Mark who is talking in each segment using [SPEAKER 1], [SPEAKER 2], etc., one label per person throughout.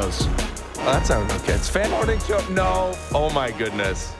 [SPEAKER 1] shows. Oh, that sounded okay. It's fan morning show. No. Oh my goodness.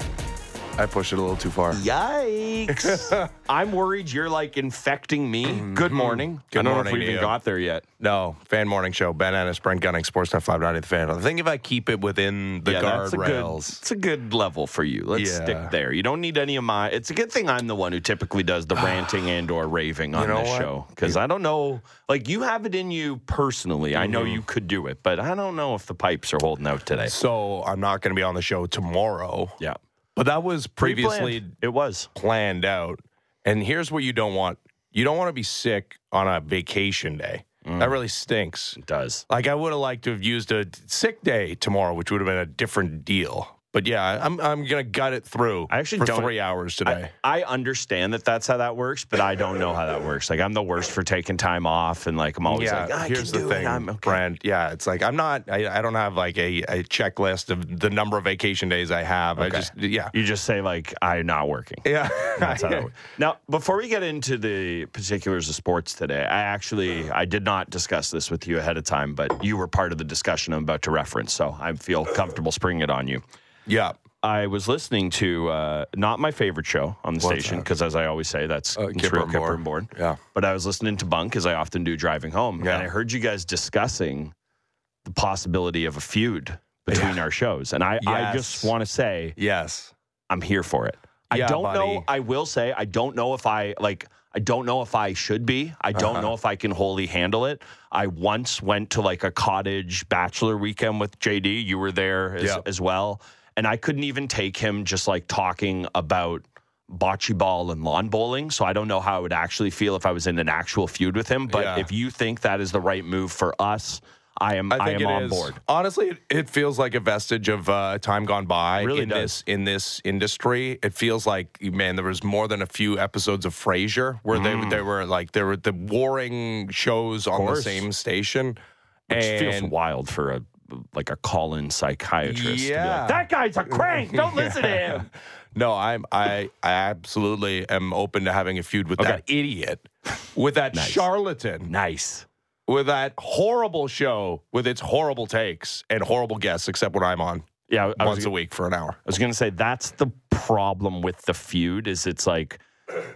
[SPEAKER 1] I pushed it a little too far.
[SPEAKER 2] Yikes. I'm worried you're like infecting me. Good morning.
[SPEAKER 1] Mm-hmm. Good
[SPEAKER 2] I don't know
[SPEAKER 1] morning
[SPEAKER 2] if we
[SPEAKER 1] to
[SPEAKER 2] even
[SPEAKER 1] you.
[SPEAKER 2] got there yet.
[SPEAKER 1] No, fan morning show. Ben Ennis, Brent Gunning, Sportsnet 590 The Fan. I think if I keep it within the
[SPEAKER 2] yeah, that's a good,
[SPEAKER 1] guardrails.
[SPEAKER 2] it's a good level for you. Let's
[SPEAKER 1] Yeah.
[SPEAKER 2] stick there. You don't need any of my. It's a good thing I'm the one who typically does the ranting and or raving on
[SPEAKER 1] You know
[SPEAKER 2] this
[SPEAKER 1] what?
[SPEAKER 2] show because I don't know. Like you have it in you personally. I
[SPEAKER 1] Mm-hmm.
[SPEAKER 2] know you could do it, but I don't know if the pipes are holding out today.
[SPEAKER 1] So I'm not going to be on the show tomorrow.
[SPEAKER 2] Yeah,
[SPEAKER 1] But that was previously
[SPEAKER 2] Pre-planned. it was.
[SPEAKER 1] planned out. And here's what you don't want you don't want to be sick on a vacation day. That mm. really stinks.
[SPEAKER 2] It does.
[SPEAKER 1] Like I would have liked to have used a sick day tomorrow, which would have been a different deal. But yeah, I'm I'm gonna gut it through.
[SPEAKER 2] I actually
[SPEAKER 1] for
[SPEAKER 2] don't-
[SPEAKER 1] three hours today.
[SPEAKER 2] I, I understand that that's how that works, but I don't know how that works. Like I'm the worst for taking time off, and like I'm always
[SPEAKER 1] yeah,
[SPEAKER 2] like, ah, I
[SPEAKER 1] here's the thing,
[SPEAKER 2] it. I'm okay.
[SPEAKER 1] Brent. Yeah, it's like I'm not. I, I don't have like a, a checklist of the number of vacation days I have. I just yeah
[SPEAKER 2] You just say like I'm not working.
[SPEAKER 1] yeah.
[SPEAKER 2] That's how that works. Now, before we get into the particulars of sports today, I actually I did not discuss this with you ahead of time, but you were part of the discussion I'm about to reference, so I feel comfortable springing it on you.
[SPEAKER 1] Yeah.
[SPEAKER 2] I was listening to uh, not my favorite show on the station
[SPEAKER 1] that?
[SPEAKER 2] because, as I always say, that's
[SPEAKER 1] Uh, Kipper and
[SPEAKER 2] Kipper and Bourne.
[SPEAKER 1] Yeah.
[SPEAKER 2] But I was listening to Bunk as I often do driving home,
[SPEAKER 1] Yeah.
[SPEAKER 2] and I heard you guys discussing the possibility of a feud between our shows, and I, I just want to say
[SPEAKER 1] Yes.
[SPEAKER 2] I'm here for it. I don't
[SPEAKER 1] buddy.
[SPEAKER 2] know. I will say I don't know if I like. I don't know if I should be. I don't
[SPEAKER 1] Uh-huh.
[SPEAKER 2] know if I can wholly handle it. I once went to like a cottage bachelor weekend with JD. You were there as,
[SPEAKER 1] Yep.
[SPEAKER 2] as well, and I couldn't even take him just like talking about bocce ball and lawn bowling. So I don't know how I would actually feel if I was in an actual feud with him. But
[SPEAKER 1] Yeah.
[SPEAKER 2] if you think that is the right move for us, I am. I,
[SPEAKER 1] I
[SPEAKER 2] am
[SPEAKER 1] it
[SPEAKER 2] on
[SPEAKER 1] is.
[SPEAKER 2] board.
[SPEAKER 1] Honestly, it, it feels like a vestige of uh, time gone by
[SPEAKER 2] Really
[SPEAKER 1] in
[SPEAKER 2] does.
[SPEAKER 1] this in this industry. It feels like man, there was more than a few episodes of Frasier where they they were like there were the warring shows on the
[SPEAKER 2] Mm.
[SPEAKER 1] same station.
[SPEAKER 2] Which
[SPEAKER 1] and
[SPEAKER 2] feels wild for a like a call-in psychiatrist. to be like,
[SPEAKER 1] Yeah.
[SPEAKER 2] that guy's a crank. Don't listen to him.
[SPEAKER 1] No, I'm I I absolutely am open to having a feud with that idiot, with that
[SPEAKER 2] Nice.
[SPEAKER 1] charlatan,
[SPEAKER 2] Nice.
[SPEAKER 1] with that horrible show with its horrible takes and horrible guests, except when I'm on
[SPEAKER 2] Yeah, I
[SPEAKER 1] once
[SPEAKER 2] was,
[SPEAKER 1] a week for an hour.
[SPEAKER 2] I was gonna say that's the problem with the feud. Is it's like,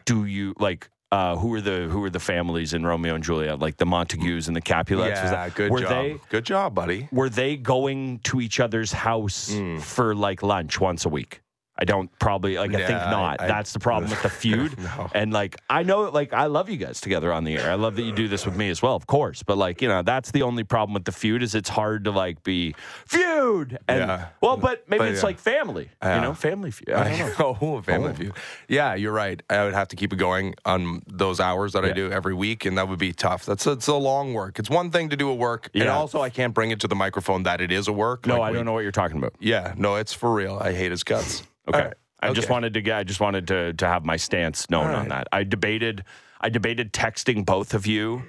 [SPEAKER 2] do you like? Uh, who are the who are the families in Romeo and Juliet? Like the Montagues and the Capulets? Was
[SPEAKER 1] Yeah,
[SPEAKER 2] that-
[SPEAKER 1] good
[SPEAKER 2] were
[SPEAKER 1] job.
[SPEAKER 2] They,
[SPEAKER 1] good job, buddy.
[SPEAKER 2] were they going to each other's house
[SPEAKER 1] Mm.
[SPEAKER 2] for like lunch once a week? I don't probably like. I think not.
[SPEAKER 1] I-
[SPEAKER 2] That's the problem with the feud.
[SPEAKER 1] No.
[SPEAKER 2] And like, I know, like, I love you guys together on the air. I love that you do this with me as well, of course. But like, you know, that's the only problem with the feud is it's hard to like be feud. And
[SPEAKER 1] Yeah.
[SPEAKER 2] well, but maybe
[SPEAKER 1] But,
[SPEAKER 2] it's
[SPEAKER 1] yeah.
[SPEAKER 2] like family. You know, family feud. I don't oh, know.
[SPEAKER 1] oh, a family feud. Yeah, you're right. I would have to keep it going on those hours that I do every week, and that would be tough. That's it's a long work. It's one thing to do a work, and also I can't bring it to the microphone that it is a work.
[SPEAKER 2] No,
[SPEAKER 1] Like
[SPEAKER 2] I
[SPEAKER 1] we-
[SPEAKER 2] don't know what you're talking about.
[SPEAKER 1] Yeah, no, it's for real. I hate his guts.
[SPEAKER 2] Okay.
[SPEAKER 1] Right.
[SPEAKER 2] I just wanted to get. I just wanted to to have my stance known
[SPEAKER 1] All
[SPEAKER 2] on that. I debated. I debated texting both of you.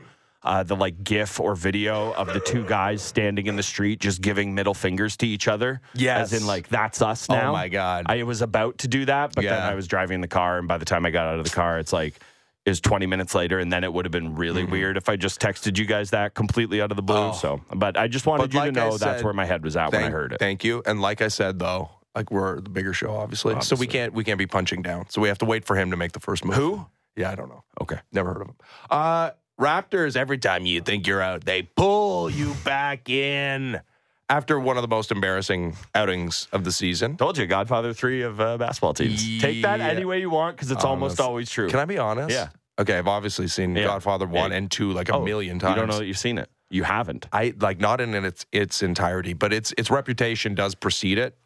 [SPEAKER 2] Uh, the like GIF or video of the two guys standing in the street just giving middle fingers to each other.
[SPEAKER 1] Yes.
[SPEAKER 2] As in, like, that's us now.
[SPEAKER 1] Oh my God.
[SPEAKER 2] I was about to do that, but then I was driving the car, and by the time I got out of the car, it's like, is 20 minutes later, and then it would have been really
[SPEAKER 1] Mm-hmm.
[SPEAKER 2] weird if I just texted you guys that completely out of the blue. So, but I just wanted
[SPEAKER 1] Oh. But
[SPEAKER 2] you
[SPEAKER 1] like
[SPEAKER 2] to know that's where my head was at when I heard it.
[SPEAKER 1] thank you. And like I said, though, like we're the bigger show, obviously. So we can't we can't be punching down. So we have to wait for him to make the first move.
[SPEAKER 2] Who?
[SPEAKER 1] Yeah, I don't know.
[SPEAKER 2] Okay.
[SPEAKER 1] Never heard of him. Uh, Raptors, every time you think you're out, they pull you back in. After one of the most embarrassing outings of the season.
[SPEAKER 2] Told you, Godfather three of uh, basketball teams. Take that
[SPEAKER 1] Yeah.
[SPEAKER 2] any way you want because it's almost
[SPEAKER 1] Honest.
[SPEAKER 2] always true.
[SPEAKER 1] Can I be honest?
[SPEAKER 2] Yeah.
[SPEAKER 1] Okay, I've obviously seen
[SPEAKER 2] Yeah.
[SPEAKER 1] Godfather 1
[SPEAKER 2] Yeah.
[SPEAKER 1] and 2 like a
[SPEAKER 2] Oh,
[SPEAKER 1] million times.
[SPEAKER 2] You don't know that you've seen it. You haven't.
[SPEAKER 1] I like not in its its entirety, but its its reputation does precede it.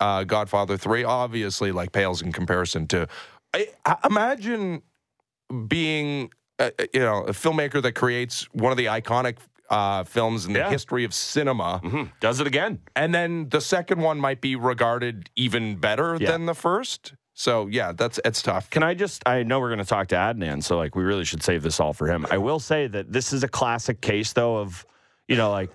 [SPEAKER 1] Uh, Godfather three obviously like pales in comparison to. I, I imagine being uh, you know a filmmaker that creates one of the iconic uh, films in the
[SPEAKER 2] Yeah.
[SPEAKER 1] history of cinema,
[SPEAKER 2] Hmm. Does it again?
[SPEAKER 1] and then the second one might be regarded even better
[SPEAKER 2] Yeah.
[SPEAKER 1] than the first. So yeah, that's it's tough.
[SPEAKER 2] Can I just? I know we're going to talk to Adnan, so like we really should save this all for him. I will say that this is a classic case, though, of you know like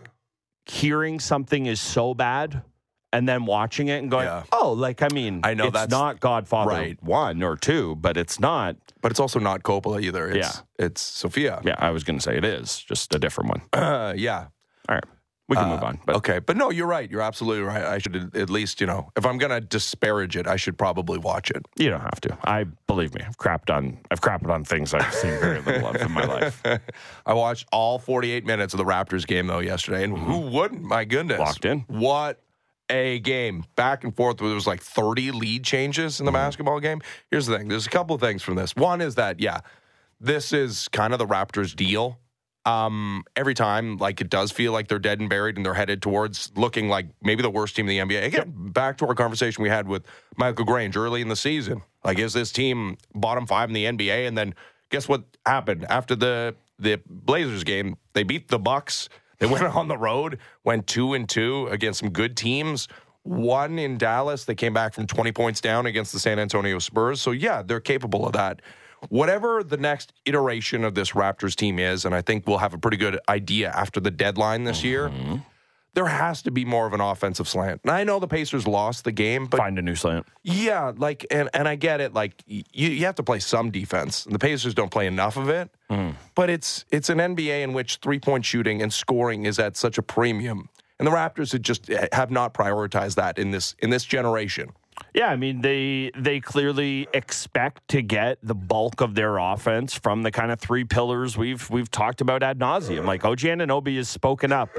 [SPEAKER 2] hearing something is so bad. And then watching it and going,
[SPEAKER 1] Yeah.
[SPEAKER 2] oh, like I mean,
[SPEAKER 1] I know
[SPEAKER 2] it's
[SPEAKER 1] that's-
[SPEAKER 2] not Godfather
[SPEAKER 1] right.
[SPEAKER 2] one or two, but it's not.
[SPEAKER 1] But it's also not Coppola either. It's,
[SPEAKER 2] Yeah.
[SPEAKER 1] it's Sofia.
[SPEAKER 2] Yeah, I was going to say it is just a different one.
[SPEAKER 1] Uh, yeah.
[SPEAKER 2] All right, We can move on. But
[SPEAKER 1] Okay, but no, you're right. You're absolutely right. I should at least, you know, if I'm gonna disparage it, I should probably watch it.
[SPEAKER 2] you don't have to. I believe me. I've crapped on. I've crapped on things I've seen very little of in my life.
[SPEAKER 1] I watched all 48 minutes of the Raptors game though yesterday, and who wouldn't? My goodness,
[SPEAKER 2] Locked in.
[SPEAKER 1] What a game! Back and forth. where There was like 30 lead changes in the basketball game. Here's the thing. There's a couple of things from this. One is that yeah, this is kind of the Raptors' deal. Um, every time, like it does feel like they're dead and buried, and they're headed towards looking like maybe the worst team in the NBA. Again, back to our conversation we had with Michael Grange early in the season. Like, is this team bottom five in the NBA? And then guess what happened after the the Blazers game? They beat the Bucks. They went on the road, went two and two against some good teams. One in Dallas. They came back from 20 points down against the San Antonio Spurs. So yeah, they're capable of that. Whatever the next iteration of this Raptors team is, and I think we'll have a pretty good idea after the deadline this year. Mm-hmm. There has to be more of an offensive slant. And I know the Pacers lost the game, but
[SPEAKER 2] Find a new slant.
[SPEAKER 1] yeah, like, and, and I get it. Like, you, you have to play some defense. And the Pacers don't play enough of it. But it's it's an NBA in which three point shooting and scoring is at such a premium, and the Raptors have just eh, have not prioritized that in this in this generation.
[SPEAKER 2] Yeah, I mean they they clearly expect to get the bulk of their offense from the kind of three pillars we've we've talked about ad nauseum. Like OG Anunoby has spoken up,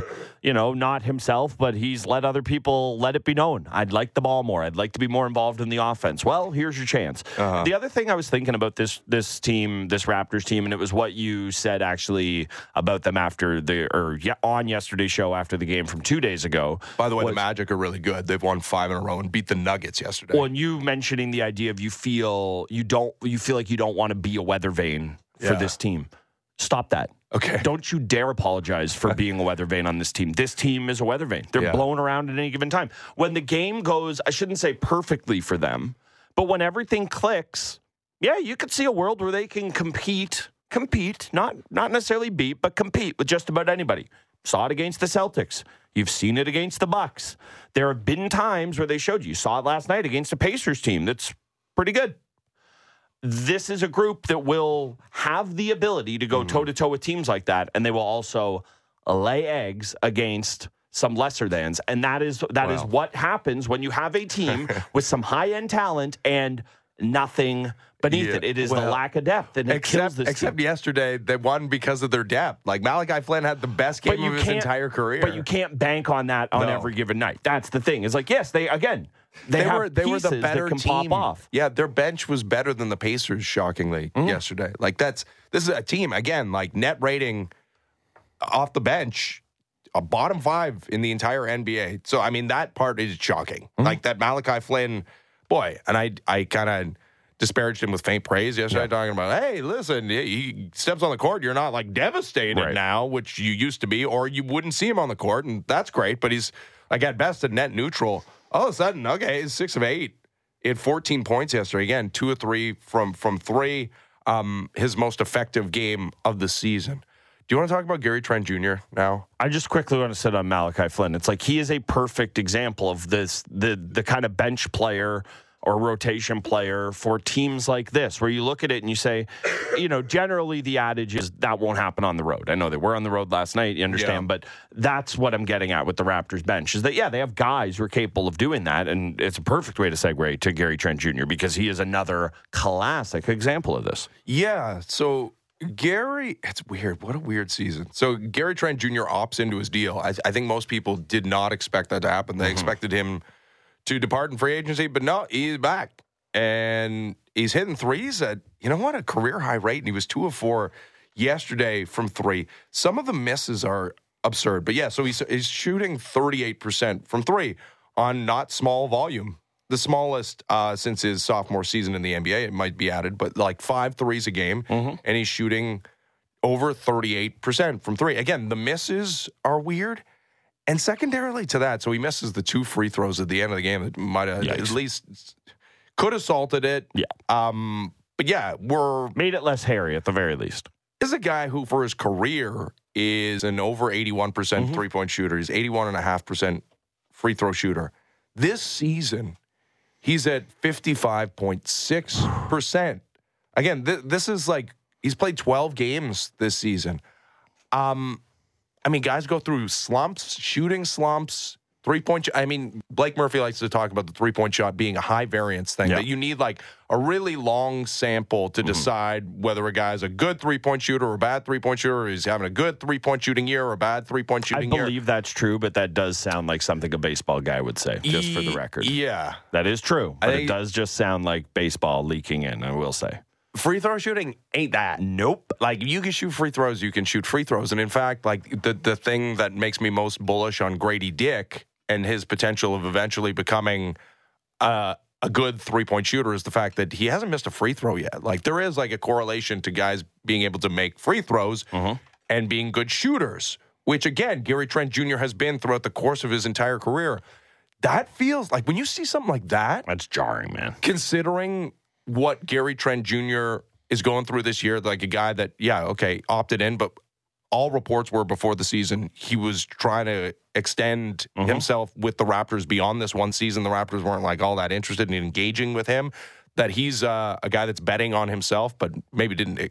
[SPEAKER 2] you know, not himself, but he's let other people let it be known. I'd like the ball more. I'd like to be more involved in the offense. Well, here's your chance. Uh-huh. The other thing I was thinking about this this team, this Raptors team, and it was what you said actually about them after the or on yesterday's show after the game from two days ago.
[SPEAKER 1] By the way,
[SPEAKER 2] was-
[SPEAKER 1] the Magic are really good. They've won five in a row and beat the Nuggets yesterday.
[SPEAKER 2] Well, and you mentioning the idea of you feel you don't you feel like you don't want to be a weather vane for
[SPEAKER 1] Yeah.
[SPEAKER 2] this team. Stop that.
[SPEAKER 1] Okay.
[SPEAKER 2] Don't you dare apologize for being a weather vane on this team. This team is a weather vane. They're
[SPEAKER 1] Yeah.
[SPEAKER 2] blown around at any given time. When the game goes, I shouldn't say perfectly for them, but when everything clicks, yeah, you could see a world where they can compete, compete, not not necessarily beat, but compete with just about anybody. Saw it against the Celtics. You've seen it against the Bucks. There have been times where they showed you. You saw it last night against a Pacers team that's pretty good. This is a group that will have the ability to go toe to toe with teams like that, and they will also lay eggs against some lesser thans. And that is that is
[SPEAKER 1] Wow.
[SPEAKER 2] what happens when you have a team with some high end talent and nothing beneath
[SPEAKER 1] Yeah,
[SPEAKER 2] it. It is the lack of depth, and it kills
[SPEAKER 1] except
[SPEAKER 2] this
[SPEAKER 1] except
[SPEAKER 2] team.
[SPEAKER 1] yesterday, they won because of their depth. Like Malachi Flynn had the best game of his entire career.
[SPEAKER 2] But you can't bank on that on
[SPEAKER 1] No.
[SPEAKER 2] every given night. That's the thing. It's like yes, they again they,
[SPEAKER 1] they
[SPEAKER 2] have
[SPEAKER 1] were they were the better team.
[SPEAKER 2] pop off.
[SPEAKER 1] Yeah, their bench was better than the Pacers. Shockingly,
[SPEAKER 2] Mm-hmm.
[SPEAKER 1] yesterday. Like that's this is a team again. Like net rating off the bench, a bottom five in the entire NBA. So I mean that part is shocking.
[SPEAKER 2] Mm-hmm.
[SPEAKER 1] Like that Malachi Flynn, boy, and I I kind of. Disparaged him with faint praise yesterday, talking about, hey, listen, he- he steps on the court, you're not like devastated
[SPEAKER 2] Right.
[SPEAKER 1] now, which you used to be, or you wouldn't see him on the court, and that's great. But he's like at best a net neutral. All of a sudden, okay, he's six of eight. He had 14 points yesterday. Again, two or three from from three. Um, his most effective game of the season. Do you want to talk about Gary Trent Jr. now?
[SPEAKER 2] I just quickly want to sit on Malachi Flynn. It's like he is a perfect example of this the the kind of bench player or rotation player for teams like this, where you look at it and you say, you know, generally the adage is that won't happen on the road. I know they were on the road last night, you understand,
[SPEAKER 1] Yeah.
[SPEAKER 2] but that's what I'm getting at with the Raptors bench is that yeah, they have guys who are capable of doing that, and it's a perfect way to segue to Gary Trent Jr. because he is another classic example of this.
[SPEAKER 1] Yeah. So Gary, it's weird. What a weird season. So Gary Trent Jr. opts into his deal. I, I think most people did not expect that to happen. They mm-hmm. expected him to depart in free agency, but no, he's back and he's hitting threes at you know what a career high rate. And he was two of four yesterday from three. Some of the misses are absurd, but yeah. So he's he's shooting thirty eight percent from three on not small volume. The smallest uh, since his sophomore season in the NBA, it might be added, but like five threes a game, and he's shooting over 38% from three. Again, the misses are weird. And secondarily to that, so he misses the two free throws at the end of the game that might have at least could have salted it.
[SPEAKER 2] Yeah.
[SPEAKER 1] Um, but yeah, we're
[SPEAKER 2] Made it less hairy at the very least.
[SPEAKER 1] this is a guy who for his career is an over 81%
[SPEAKER 2] Mm-hmm.
[SPEAKER 1] three-point shooter. He's 81.5% free throw shooter. This season, he's at 55.6%. Again, th- this is like he's played 12 games this season. Um, I mean, guys go through slumps, shooting slumps, three point. I mean, Blake Murphy likes to talk about the three point shot being a high variance thing. That you need like a really long sample to mm-hmm. decide whether a guy's a good three point shooter or a bad three point shooter, or he's having a good three point shooting year or a bad three point shooting year.
[SPEAKER 2] I believe that's true, but that does sound like something a baseball guy would say, just for the
[SPEAKER 1] E-
[SPEAKER 2] record.
[SPEAKER 1] Yeah.
[SPEAKER 2] That is true, but it does just sound like baseball leaking in, I will say.
[SPEAKER 1] Free throw shooting ain't that. Nope. Like you can shoot free throws, you can shoot free throws. And in fact, like the the thing that makes me most bullish on Grady Dick and his potential of eventually becoming uh, a good three point shooter is the fact that he hasn't missed a free throw yet. Like there is like a correlation to guys being able to make free throws and being good shooters, which again, Gary Trent Jr. has been throughout the course of his entire career. That feels like when you see something like that,
[SPEAKER 2] That's jarring, man.
[SPEAKER 1] considering what Gary Trent Jr. is going through this year, like a guy that, yeah, okay, opted in, but all reports were before the season he was trying to extend mm-hmm. himself with the Raptors beyond this one season. The Raptors weren't like all that interested in engaging with him. That he's uh, a guy that's betting on himself, but maybe didn't eh,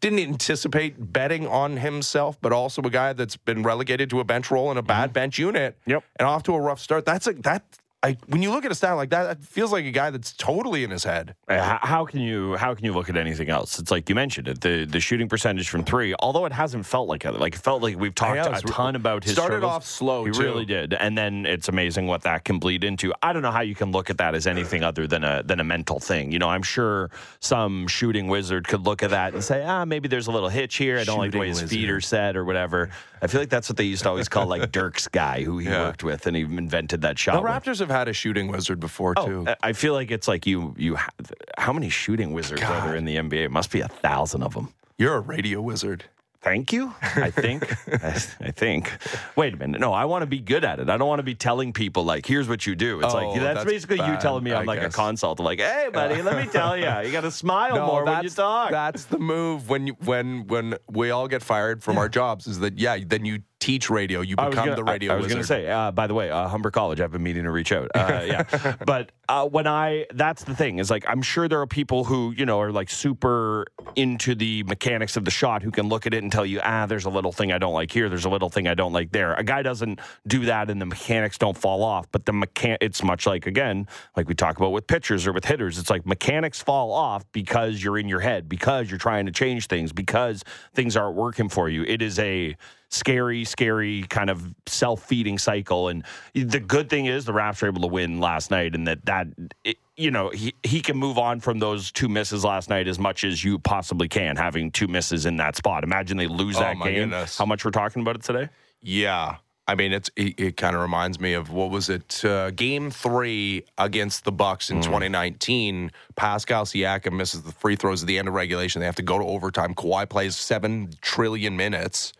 [SPEAKER 1] didn't anticipate betting on himself, but also a guy that's been relegated to a bench role in a bad mm-hmm. bench unit.
[SPEAKER 2] Yep.
[SPEAKER 1] and off to a rough start. That's a that. I, when you look at a stat like that, that feels like a guy that's totally in his head.
[SPEAKER 2] Uh, How, how can you how can you look at anything else? It's like you mentioned it, the the shooting percentage from three. Although it hasn't felt like it, like it felt like we've talked
[SPEAKER 1] know,
[SPEAKER 2] a ton about his
[SPEAKER 1] started
[SPEAKER 2] struggles.
[SPEAKER 1] off slow,
[SPEAKER 2] He
[SPEAKER 1] too.
[SPEAKER 2] really did, and then it's amazing what that can bleed into. I don't know how you can look at that as anything other than a than a mental thing. You know, I'm sure some shooting wizard could look at that and say, ah, maybe there's a little hitch here. I don't like the way his
[SPEAKER 1] Shooting
[SPEAKER 2] feet are set or whatever. I feel like that's what they used to always call like Dirk's guy, who he
[SPEAKER 1] Yeah.
[SPEAKER 2] worked with, and he invented that shot.
[SPEAKER 1] The
[SPEAKER 2] with.
[SPEAKER 1] Raptors have had a shooting wizard before oh, too.
[SPEAKER 2] I- feel like it's like you you. ha- How many shooting wizards are there in the NBA? It must be a thousand of them.
[SPEAKER 1] You're a radio wizard.
[SPEAKER 2] Thank you. I think. I, I think. Wait a minute. No, I want to be good at it. I don't want to be telling people like, "Here's what you do." It's
[SPEAKER 1] Oh,
[SPEAKER 2] like that's,
[SPEAKER 1] that's
[SPEAKER 2] basically you telling me I'm
[SPEAKER 1] I
[SPEAKER 2] like
[SPEAKER 1] guess.
[SPEAKER 2] a consultant. Like, hey, buddy, let me tell you, you got to smile more when you talk.
[SPEAKER 1] that's the move when you when when we all get fired from our jobs. Is that yeah? Then you teach radio. You become
[SPEAKER 2] gonna-
[SPEAKER 1] the radio
[SPEAKER 2] I, I was going to say, uh, by the way, uh, Humber College. I've been meaning to reach out. Uh, yeah, but uh, when I, that's the thing is like I'm sure there are people who you know are like super into the mechanics of the shot who can look at it and tell you, ah, there's a little thing I don't like here. There's a little thing I don't like there. A guy doesn't do that, and the mechanics don't fall off. But the mechan, it's much like again, like we talk about with pitchers or with hitters. It's like mechanics fall off because you're in your head, because you're trying to change things, because things aren't working for you. It is a scary, scary kind of self feeding cycle. And the good thing is the Raps were able to win last night, and that that it, you know he he can move on from those two misses last night as much as you possibly can, having two misses in that spot. Imagine they lose
[SPEAKER 1] Oh,
[SPEAKER 2] that game.
[SPEAKER 1] goodness.
[SPEAKER 2] How much we're talking about it today?
[SPEAKER 1] Yeah. I mean, it's it, it kind of reminds me of what was it? Uh, game three against the Bucks
[SPEAKER 2] Mm.
[SPEAKER 1] in 2019. Pascal Siakam misses the free throws at the end of regulation. They have to go to overtime. Kawhi plays seven trillion minutes.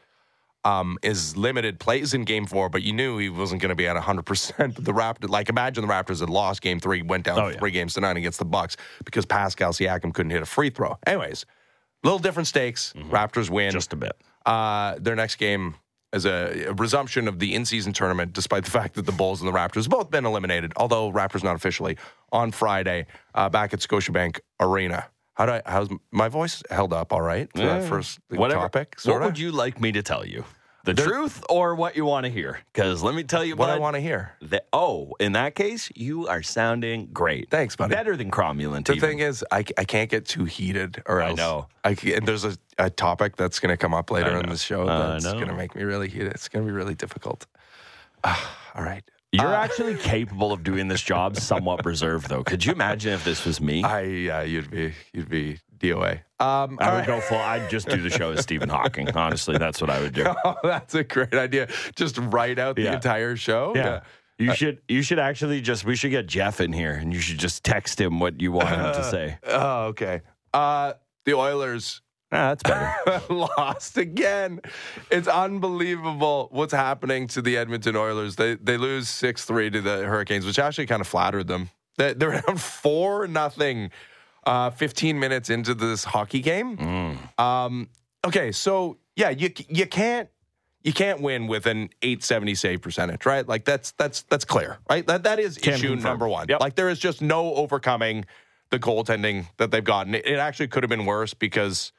[SPEAKER 1] Um, is limited plays in game four, but you knew he wasn't going to be at 100%. The Raptors, like, imagine the Raptors had lost game three, went down
[SPEAKER 2] Oh, yeah.
[SPEAKER 1] three games to nine against the Bucks because Pascal Siakam couldn't hit a free throw. Anyways, little different stakes. Raptors win.
[SPEAKER 2] Mm-hmm. Just a bit.
[SPEAKER 1] Uh, their next game is a, a resumption of the in-season tournament, despite the fact that the Bulls and the Raptors have both been eliminated. Although Raptors not officially on Friday uh, back at Scotiabank Arena. How do I? How's my voice held up? All right for that first
[SPEAKER 2] Whatever.
[SPEAKER 1] topic.
[SPEAKER 2] What
[SPEAKER 1] Sorta?
[SPEAKER 2] would you like me to tell you? The truth or what you want to hear? Because let me tell you
[SPEAKER 1] What I want to hear.
[SPEAKER 2] that- oh, in that case, you are sounding great.
[SPEAKER 1] Thanks, buddy.
[SPEAKER 2] Better than cromulent.
[SPEAKER 1] The
[SPEAKER 2] even.
[SPEAKER 1] thing is, I, I can't get too heated, or
[SPEAKER 2] I
[SPEAKER 1] else
[SPEAKER 2] know.
[SPEAKER 1] I and there's a, a topic that's going to come up later in the show
[SPEAKER 2] I
[SPEAKER 1] that's going to make me really heated. It's going to be really difficult. Ah, all right.
[SPEAKER 2] You're actually capable of doing this job somewhat reserved, though. Could you imagine if this was me?
[SPEAKER 1] I yeah, you'd be you'd be DOA. Um,
[SPEAKER 2] I would
[SPEAKER 1] right.
[SPEAKER 2] go full. I'd just do the show as Stephen Hawking. Honestly, that's what I would do.
[SPEAKER 1] Oh, that's a great idea. Just write out the
[SPEAKER 2] Yeah.
[SPEAKER 1] entire show.
[SPEAKER 2] Yeah. You should. You should actually just. We should get Jeff in here, and you should just text him what you want him to say.
[SPEAKER 1] Oh, okay. Uh, the Oilers
[SPEAKER 2] Ah, that's better.
[SPEAKER 1] lost again. It's unbelievable what's happening to the Edmonton Oilers. They they lose six three to the Hurricanes, which actually kind of flattered them. They, they're down four nothing. Uh, 15 minutes into this hockey game. Um, okay, so yeah, you you can't you can't win with an 870 save percentage, right? Like that's that's that's clear, right? That that is
[SPEAKER 2] Can
[SPEAKER 1] issue
[SPEAKER 2] confirm.
[SPEAKER 1] number one.
[SPEAKER 2] Yep.
[SPEAKER 1] Like there is just no overcoming the goaltending that they've gotten. It, it actually could have been worse because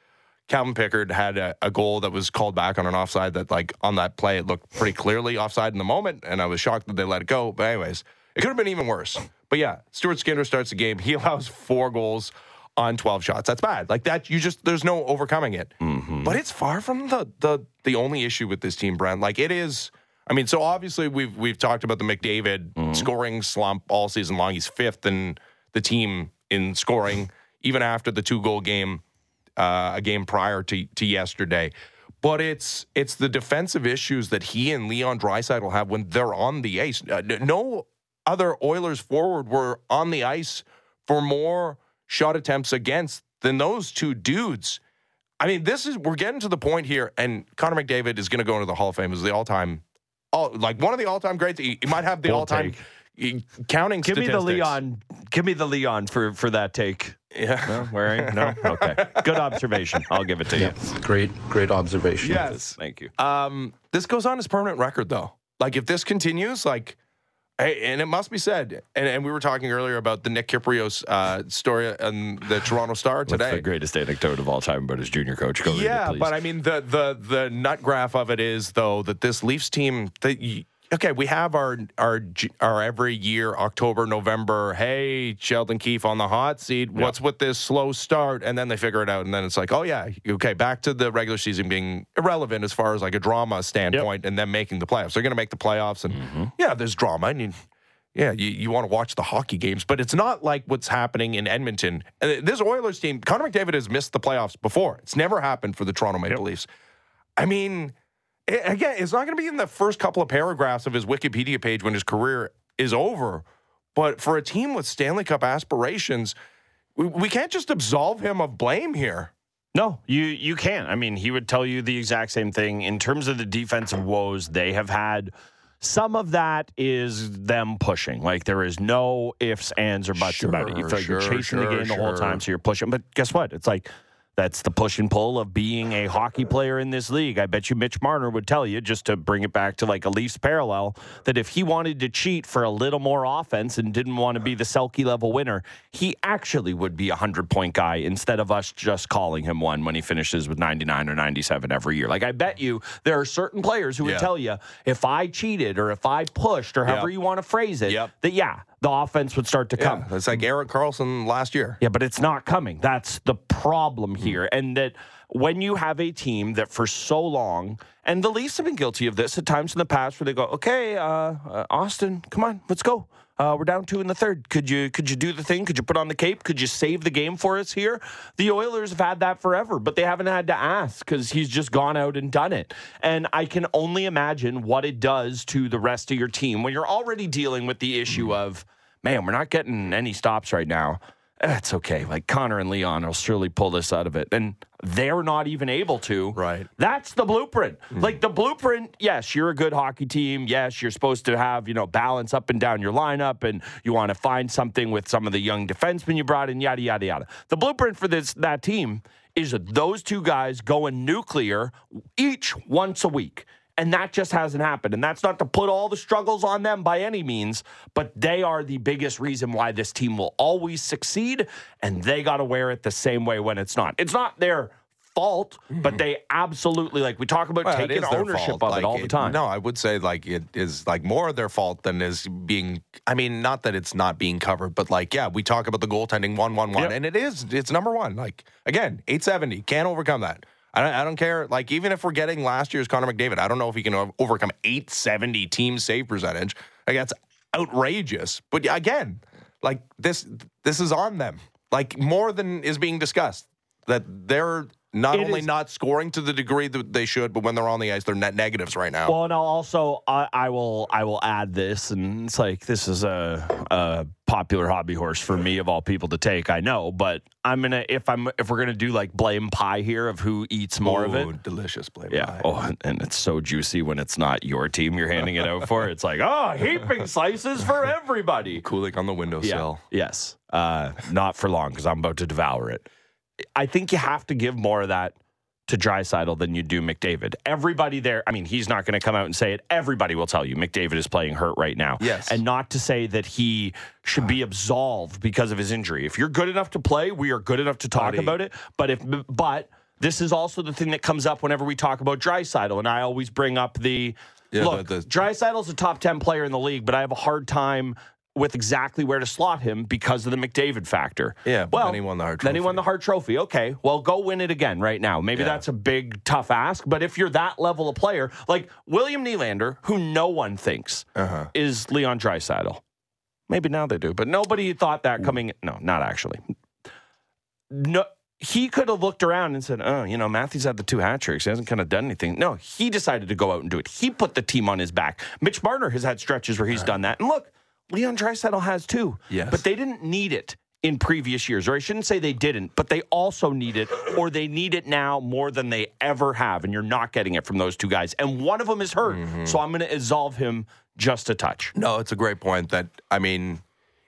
[SPEAKER 1] Calvin Pickard had a, a, goal that was called back on an offside that, like, on that play, it looked pretty clearly offside in the moment, and I was shocked that they let it go. But, anyways, it could have been even worse. But yeah, Stuart Skinner starts the game. He allows four goals on 12 shots. That's bad. Like that, you just, there's no overcoming it. Mm-hmm. But it's far from the, the, the only issue with this team, Brent. Like, it is. I mean, so obviously we've we've talked about the McDavid mm-hmm. scoring slump all season long. He's fifth in the team in scoring, even after the two goal game, uh, a game prior to to yesterday. But it's it's the defensive issues that he and Leon Draisaitl have when they're on the ice. Uh, no other Oilers forward were on the ice for more shot attempts against than those two dudes. I mean, this is we're getting to the point here, and Connor McDavid is going to go into the Hall of Fame as the all-time, all like one of the all-time greats. He, he might have the we'll all-time counting.
[SPEAKER 2] Give
[SPEAKER 1] me
[SPEAKER 2] the Leon. Give me the Leon for for that take. Yeah. No, wearing? No? Okay. Good observation. I'll give it to you.
[SPEAKER 3] Great, great observation.
[SPEAKER 1] Yes.
[SPEAKER 2] Thank you.
[SPEAKER 1] Um, this goes on as permanent record, though. Like, if this continues, like, Hey, and it must be said, and, and we were talking earlier about the Nick Kypreos uh, story and the Toronto Star today.
[SPEAKER 2] What's the greatest anecdote of all time about his junior coach? Go
[SPEAKER 1] yeah,
[SPEAKER 2] it,
[SPEAKER 1] but I mean the the the nut graph of it is though that this Leafs team, that okay, we have our our our every year October November. Hey, Sheldon Keefe on the hot seat. Yep. What's with this slow start? And then they figure it out, and then it's like, oh yeah, okay, back to the regular season being irrelevant as far as like a drama standpoint, yep. and then making the playoffs. They're going to make the playoffs, and mm-hmm. yeah, there's drama, and you, yeah, you, you want to watch the hockey games, but it's not like what's happening in Edmonton. This Oilers team, Connor McDavid has missed the playoffs before. It's never happened for the Toronto Maple yep. Leafs. I mean again, it's not going to be in the first couple of paragraphs of his Wikipedia page when his career is over. But for a team with Stanley Cup aspirations, we, we can't just absolve him of blame here.
[SPEAKER 2] No, you you can't. I mean, he would tell you the exact same thing in terms of the defensive woes they have had. Some of that is them pushing. Like there is no ifs, ands, or buts
[SPEAKER 1] sure,
[SPEAKER 2] about it. You feel like
[SPEAKER 1] sure,
[SPEAKER 2] you're chasing
[SPEAKER 1] sure,
[SPEAKER 2] the game the whole time, so you're pushing. But guess what? It's like that's the push and pull of being a hockey player in this league. I bet you Mitch Marner would tell you, just to bring it back to like a Leafs parallel, that if he wanted to cheat for a little more offense and didn't want to be the Selke level winner, he actually would be a 100 point guy instead of us just calling him one when he finishes with 99 or 97 every year. Like, I bet you there are certain players who would tell you, if I cheated or if I pushed or however yep. you want to phrase it, yep. that yeah, the offense would start to come.
[SPEAKER 1] Yeah, it's like Erik Karlsson last year.
[SPEAKER 2] Yeah, but it's not coming. That's the problem here. Mm. And that when you have a team that for so long, and the Leafs have been guilty of this at times in the past where they go, okay, uh, uh, Austin, come on, let's go. Uh, we're down two in the third. Could you could you do the thing? Could you put on the cape? Could you save the game for us here? The Oilers have had that forever, but they haven't had to ask because he's just gone out and done it. And I can only imagine what it does to the rest of your team when you're already dealing with the issue of man, we're not getting any stops right now. That's okay. Like Connor and Leon will surely pull this out of it. And they're not even able to.
[SPEAKER 1] Right.
[SPEAKER 2] That's the blueprint. Mm. Like the blueprint, yes, you're a good hockey team. Yes, you're supposed to have, you know, balance up and down your lineup and you want to find something with some of the young defensemen you brought in, yada, yada, yada. The blueprint for this that team is those two guys going nuclear each once a week. And that just hasn't happened. And that's not to put all the struggles on them by any means, but they are the biggest reason why this team will always succeed. And they got to wear it the same way when it's not. It's not their fault, mm-hmm. but they absolutely like we talk about well, taking ownership of like, it all the time.
[SPEAKER 1] no, I would say like it is like more their fault than is being. I mean, not that it's not being covered, but like yeah, we talk about the goaltending one one one, and it is it's number one. Like again, eight seventy can't overcome that. I don't, I don't care. Like, even if we're getting last year's Connor McDavid, I don't know if he can overcome 870 team save percentage. Like, that's outrageous. But again, like, this this is on them. Like, more than is being discussed. That they're not it only is, not scoring to the degree that they should, but when they're on the ice, they're net negatives right now.
[SPEAKER 2] Well, and I'll also I, I will I will add this, and it's like this is a, a popular hobby horse for me of all people to take. I know, but I'm gonna if I'm if we're gonna do like blame pie here of who eats more
[SPEAKER 1] Ooh,
[SPEAKER 2] of it.
[SPEAKER 1] Delicious blame
[SPEAKER 2] yeah.
[SPEAKER 1] pie.
[SPEAKER 2] Oh, and it's so juicy when it's not your team you're handing it out for. It's like oh, heaping slices for everybody.
[SPEAKER 1] Cooling on the windowsill.
[SPEAKER 2] Yeah. Yes. Uh, not for long because I'm about to devour it. I think you have to give more of that to Draisaitl than you do McDavid. Everybody there, I mean, he's not going to come out and say it. Everybody will tell you McDavid is playing hurt right now.
[SPEAKER 1] Yes.
[SPEAKER 2] And not to say that he should be absolved because of his injury. If you're good enough to play, we are good enough to talk Buddy. about it. But if but this is also the thing that comes up whenever we talk about Draisaitl, and I always bring up the
[SPEAKER 1] Yeah,
[SPEAKER 2] look.
[SPEAKER 1] the-
[SPEAKER 2] a top ten player in the league, but I have a hard time with exactly where to slot him because of the McDavid factor.
[SPEAKER 1] Yeah, but
[SPEAKER 2] well,
[SPEAKER 1] then he won the Hart
[SPEAKER 2] Then he
[SPEAKER 1] Trophy.
[SPEAKER 2] won the Hart Trophy. Okay, well, go win it again right now. Maybe
[SPEAKER 1] Yeah.
[SPEAKER 2] that's a big tough ask, but if you're that level of player, like William Nylander, who no one thinks
[SPEAKER 1] Uh-huh.
[SPEAKER 2] is Leon Draisaitl. Maybe now they do, but nobody thought that coming. No, not actually. No, he could have looked around and said, "Oh, you know, Matthews had the two hat tricks. He hasn't kind of done anything." No, he decided to go out and do it. He put the team on his back. Mitch Marner has had stretches where he's done that, and look, Leon Draisaitl has too.
[SPEAKER 1] Yes.
[SPEAKER 2] but they didn't need it in previous years, or I shouldn't say they didn't, but they also need it, or they need it now more than they ever have, and you're not getting it from those two guys. And one of them is hurt, mm-hmm. so I'm going to absolve him just a touch.
[SPEAKER 1] No, it's a great point. That I mean,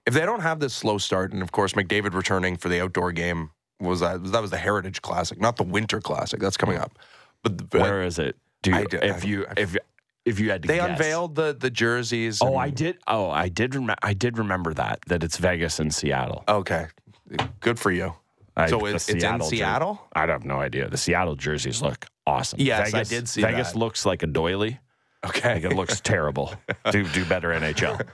[SPEAKER 1] if they don't have this slow start, and of course McDavid returning for the outdoor game was that that was the Heritage Classic, not the Winter Classic. That's coming up. But, but
[SPEAKER 2] Where is it? Do you,
[SPEAKER 1] I
[SPEAKER 2] if
[SPEAKER 1] I-
[SPEAKER 2] you if if you had to
[SPEAKER 1] they
[SPEAKER 2] guess.
[SPEAKER 1] unveiled the the jerseys.
[SPEAKER 2] Oh,
[SPEAKER 1] and-
[SPEAKER 2] I did. Oh, I did. Rem- I did remember that that it's Vegas and Seattle.
[SPEAKER 1] Okay, good for you.
[SPEAKER 2] I-
[SPEAKER 1] so it's, it's in
[SPEAKER 2] jer-
[SPEAKER 1] Seattle.
[SPEAKER 2] I have no idea. The Seattle jerseys look awesome.
[SPEAKER 1] Yes, I
[SPEAKER 2] Vegas,
[SPEAKER 1] did see
[SPEAKER 2] Vegas
[SPEAKER 1] that.
[SPEAKER 2] looks like a doily.
[SPEAKER 1] Okay,
[SPEAKER 2] Like it looks terrible. Do do better NHL.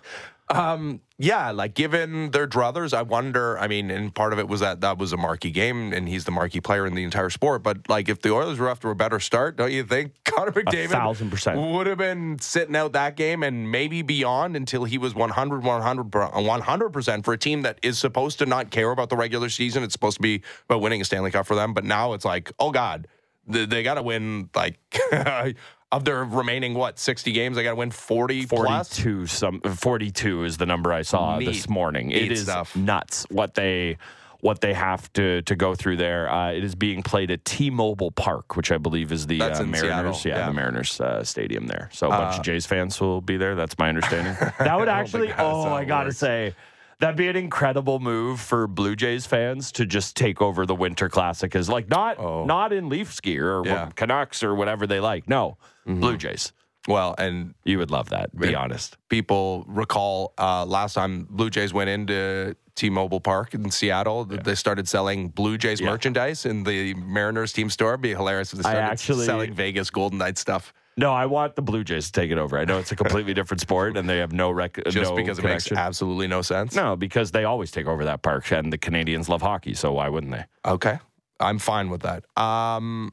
[SPEAKER 1] Um, yeah, like given their druthers, I wonder. I mean, and part of it was that that was a marquee game, and he's the marquee player in the entire sport. But like, if the Oilers were after a better start, don't you think Connor McDavid
[SPEAKER 2] thousand percent.
[SPEAKER 1] would have been sitting out that game and maybe beyond until he was 100, 100 percent for a team that is supposed to not care about the regular season. It's supposed to be about winning a Stanley Cup for them. But now it's like, oh god, they, they got to win like. Of their remaining what sixty games, they got to win forty, plus.
[SPEAKER 2] 42 some 42 is the number I saw
[SPEAKER 1] Neat.
[SPEAKER 2] this morning.
[SPEAKER 1] Neat
[SPEAKER 2] it is
[SPEAKER 1] stuff.
[SPEAKER 2] nuts what they what they have to to go through there. Uh, it is being played at T-Mobile Park, which I believe is the uh, Mariners. Yeah,
[SPEAKER 1] yeah.
[SPEAKER 2] the Mariners uh, stadium there. So a bunch
[SPEAKER 1] Uh,
[SPEAKER 2] of Jays fans will be there. That's my understanding. that would actually. Oh, I gotta
[SPEAKER 1] works.
[SPEAKER 2] say. That'd be an incredible move for Blue Jays fans to just take over the Winter Classic as like not
[SPEAKER 1] Oh.
[SPEAKER 2] not in Leafs gear or
[SPEAKER 1] Yeah.
[SPEAKER 2] Canucks or whatever they like. No, Blue Jays.
[SPEAKER 1] Well, and
[SPEAKER 2] You would love that. Be honest.
[SPEAKER 1] people recall uh, last time Blue Jays went into T-Mobile Park in Seattle, th- they started selling Blue Jays
[SPEAKER 2] Yeah.
[SPEAKER 1] merchandise in the Mariners team store. It'd be hilarious if they started
[SPEAKER 2] actually-
[SPEAKER 1] selling Vegas Golden Knight stuff
[SPEAKER 2] No, I want the Blue Jays to take it over. I know it's a completely different sport and they have no rec-
[SPEAKER 1] just
[SPEAKER 2] no
[SPEAKER 1] because it
[SPEAKER 2] connection.
[SPEAKER 1] makes absolutely no sense.
[SPEAKER 2] no, because they always take over that park and the Canadians love hockey, so why wouldn't they?
[SPEAKER 1] Okay, I'm fine with that. Um,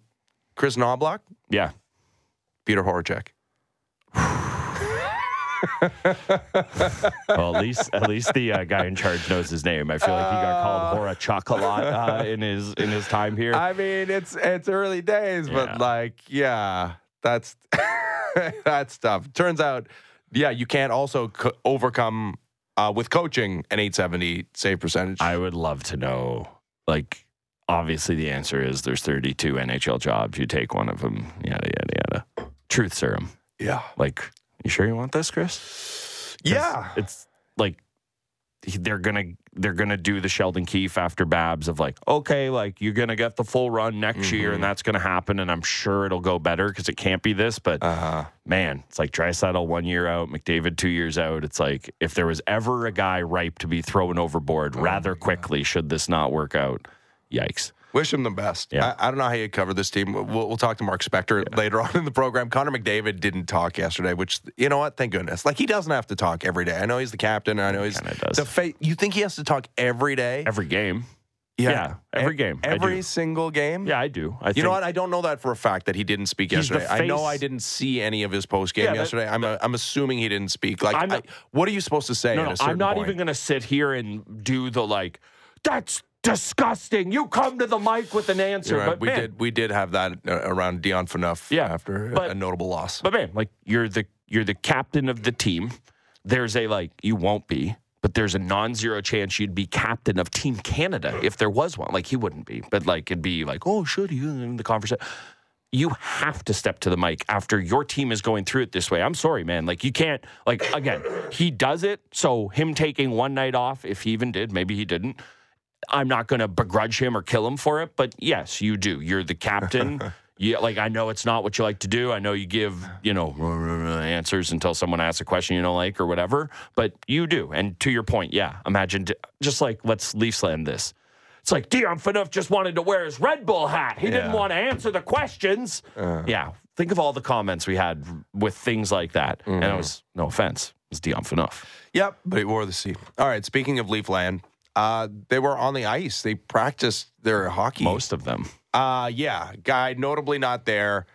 [SPEAKER 1] Kris Knoblauch,
[SPEAKER 2] Yeah.
[SPEAKER 1] Peter Horachek.
[SPEAKER 2] Well, at least at least the uh, guy in charge knows his name. I feel like he got called Hora Chuck a lot uh, in his in his time here.
[SPEAKER 1] I mean, it's it's early days,
[SPEAKER 2] Yeah.
[SPEAKER 1] but like, yeah, that's that's tough. Turns out, yeah, you can't also co- overcome uh, with coaching an 870 save percentage.
[SPEAKER 2] I would love to know. Like, obviously, the answer is there's 32 NHL jobs. You take one of them. Yada yada yada. Truth serum.
[SPEAKER 1] yeah,
[SPEAKER 2] Like, you sure you want this, Chris?
[SPEAKER 1] yeah.
[SPEAKER 2] it's like they're gonna they're gonna do the Sheldon Keefe after Babs of like okay like you're gonna get the full run next year
[SPEAKER 1] Mm-hmm.
[SPEAKER 2] and that's gonna happen and I'm sure it'll go better because it can't be this but
[SPEAKER 1] Uh,
[SPEAKER 2] man it's like Draisaitl one year out McDavid two years out. It's like if there was ever a guy ripe to be thrown overboard
[SPEAKER 1] Oh
[SPEAKER 2] rather quickly should this not work out yikes
[SPEAKER 1] wish him the best.
[SPEAKER 2] Yeah.
[SPEAKER 1] I, I don't know how you cover this team. We'll, we'll talk to Mark Spector later on in the program. Connor McDavid didn't talk yesterday, which you know what? Thank goodness. Like he doesn't have to talk every day. I know he's the captain. I know he's the fa- You think he has to talk every day?
[SPEAKER 2] every game yeah, yeah.
[SPEAKER 1] every
[SPEAKER 2] game,
[SPEAKER 1] every single game.
[SPEAKER 2] yeah I do I
[SPEAKER 1] You know what? I don't know that for a fact that he didn't speak
[SPEAKER 2] He's
[SPEAKER 1] yesterday. I know I didn't see any of his post game
[SPEAKER 2] Yeah, that-
[SPEAKER 1] yesterday. I'm i I'm assuming he didn't speak. Like,
[SPEAKER 2] I'm
[SPEAKER 1] I, what are you supposed to say?
[SPEAKER 2] No,
[SPEAKER 1] at
[SPEAKER 2] no,
[SPEAKER 1] a certain
[SPEAKER 2] I'm not
[SPEAKER 1] point?
[SPEAKER 2] even going to sit here and do the like. That's disgusting. You come to the mic with an answer,
[SPEAKER 1] right.
[SPEAKER 2] but
[SPEAKER 1] we
[SPEAKER 2] man,
[SPEAKER 1] did we did have that uh, around Dion Phaneuf
[SPEAKER 2] Yeah,
[SPEAKER 1] after
[SPEAKER 2] but-
[SPEAKER 1] a notable loss.
[SPEAKER 2] but man, like you're the you're the captain of the team. There's a like you won't be, but there's a non-zero chance you'd be captain of Team Canada if there was one. Like he wouldn't be, but like it'd be like, oh, should you in the conversation? You have to step to the mic after your team is going through it this way. I'm sorry, man. Like you can't. Like again, he does it. So him taking one night off, if he even did, maybe he didn't. I'm not going to begrudge him or kill him for it, but yes, you do. You're the captain. yeah, like I know it's not what you like to do. I know you give, you know, answers until someone asks a question you don't like or whatever, but you do. And to your point, yeah, imagine just like let's Leafs land this. It's like Dion Phaneuf just wanted to wear his Red Bull hat. He didn't want to answer the questions. Uh. yeah. Think of all the comments we had with things like that. And it mm-hmm. was, no offense, it was Dion Phaneuf.
[SPEAKER 1] Yep, but he wore the C. All right. Speaking of Leafland, uh, they were on the ice. They practiced their hockey.
[SPEAKER 2] Most of them.
[SPEAKER 1] Uh, yeah, guy notably not there.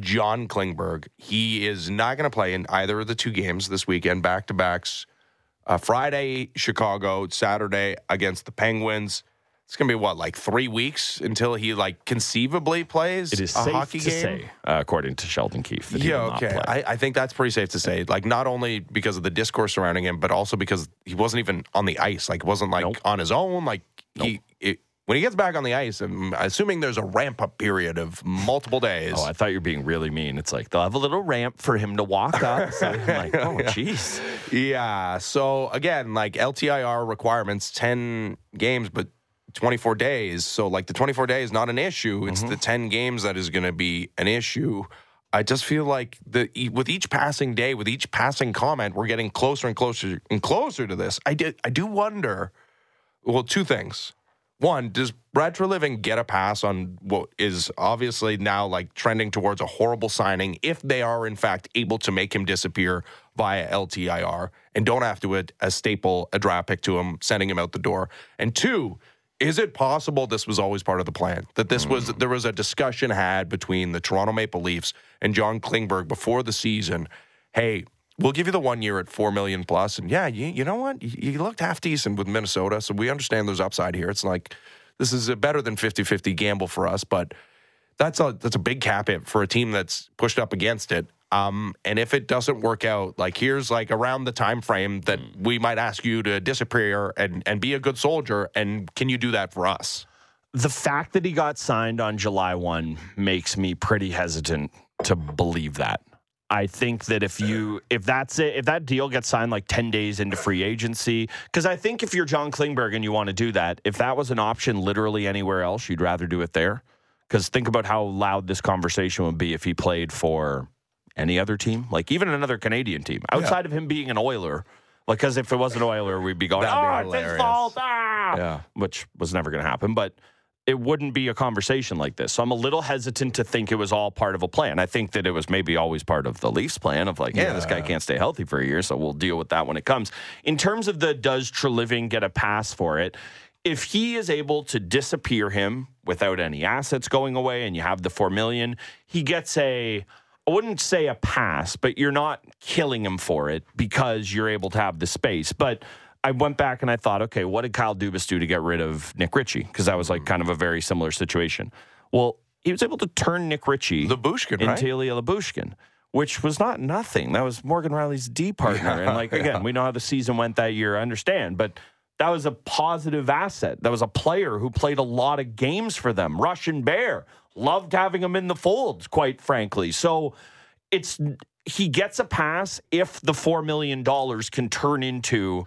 [SPEAKER 1] John Klingberg. He is not going to play in either of the two games this weekend, back to backs. Uh, Friday, Chicago. Saturday against the Penguins. It's going to be what, like three weeks until he like conceivably plays
[SPEAKER 2] It is
[SPEAKER 1] a
[SPEAKER 2] safe
[SPEAKER 1] hockey
[SPEAKER 2] to
[SPEAKER 1] game.
[SPEAKER 2] say, uh, according to Sheldon Keefe, that he
[SPEAKER 1] Yeah,
[SPEAKER 2] will not
[SPEAKER 1] okay.
[SPEAKER 2] play.
[SPEAKER 1] I, I think that's pretty safe to say. Like, not only because of the discourse surrounding him, but also because he wasn't even on the ice. Like, wasn't like
[SPEAKER 2] Nope.
[SPEAKER 1] on his own. Like, he it, when he gets back on the ice, I'm assuming there's a ramp up period of multiple days.
[SPEAKER 2] Oh, I thought you were being really mean. It's like they'll have a little ramp for him to walk up. So I'm like, oh, jeez.
[SPEAKER 1] yeah. So again, like LTIR requirements, ten games, but 24 days. So like the 24 days not an issue. It's mm-hmm. the 10 games that is going to be an issue. I just feel like the with each passing day, with each passing comment, we're getting closer and closer and closer to this. I did. I do wonder. Well, two things. One, does Brad Treliving get a pass on what is obviously now like trending towards a horrible signing if they are in fact able to make him disappear via LTIR and don't have to a, a staple a draft pick to him, sending him out the door? And two, is it possible this was always part of the plan? That this was hmm. there was a discussion had between the Toronto Maple Leafs and John Klingberg before the season. Hey, we'll give you the one year at four million plus, and yeah, you, you know what? You, you looked half decent with Minnesota, so we understand there's upside here. It's like this is a better than 50-50 gamble for us, but that's a that's a big cap hit for a team that's pushed up against it. Um, and if it doesn't work out, like here's like around the time frame that we might ask you to disappear and and be a good soldier, and can you do that for us?
[SPEAKER 2] The fact that he got signed on July 1 makes me pretty hesitant to believe that. I think that if you if that's it, if that deal gets signed like 10 days into free agency, because I think if you're John Klingberg and you want to do that, if that was an option literally anywhere else, you'd rather do it there. Because think about how loud this conversation would be if he played for any other team, like even another Canadian team, outside of him being an Oiler. Because if it was an Oiler, we'd be going,
[SPEAKER 1] be
[SPEAKER 2] oh, it's his
[SPEAKER 1] hilarious."
[SPEAKER 2] fault, ah!
[SPEAKER 1] Yeah.
[SPEAKER 2] which was never going to happen. But it wouldn't be a conversation like this. So I'm a little hesitant to think it was all part of a plan. I think that it was maybe always part of the Leafs plan of like, yeah, this guy can't stay healthy for a year, so we'll deal with that when it comes. In terms of the does Treliving get a pass for it? If he is able to disappear him without any assets going away and you have the 4 million, he gets a I wouldn't say a pass, but you're not killing him for it because you're able to have the space. But I went back and I thought, okay, what did Kyle Dubas do to get rid of Nick Ritchie? Because that was like hmm. kind of a very similar situation. Well, he was able to turn Nick Ritchie
[SPEAKER 1] Lyubushkin, right?
[SPEAKER 2] into Ilya Lyubushkin, which was not nothing. That was Morgan Rielly's D partner. and like again, we know how the season went that year, I understand, but that was a positive asset. That was a player who played a lot of games for them. Russian Bear loved having him in the folds, quite frankly. So it's he gets a pass if the four million dollars can turn into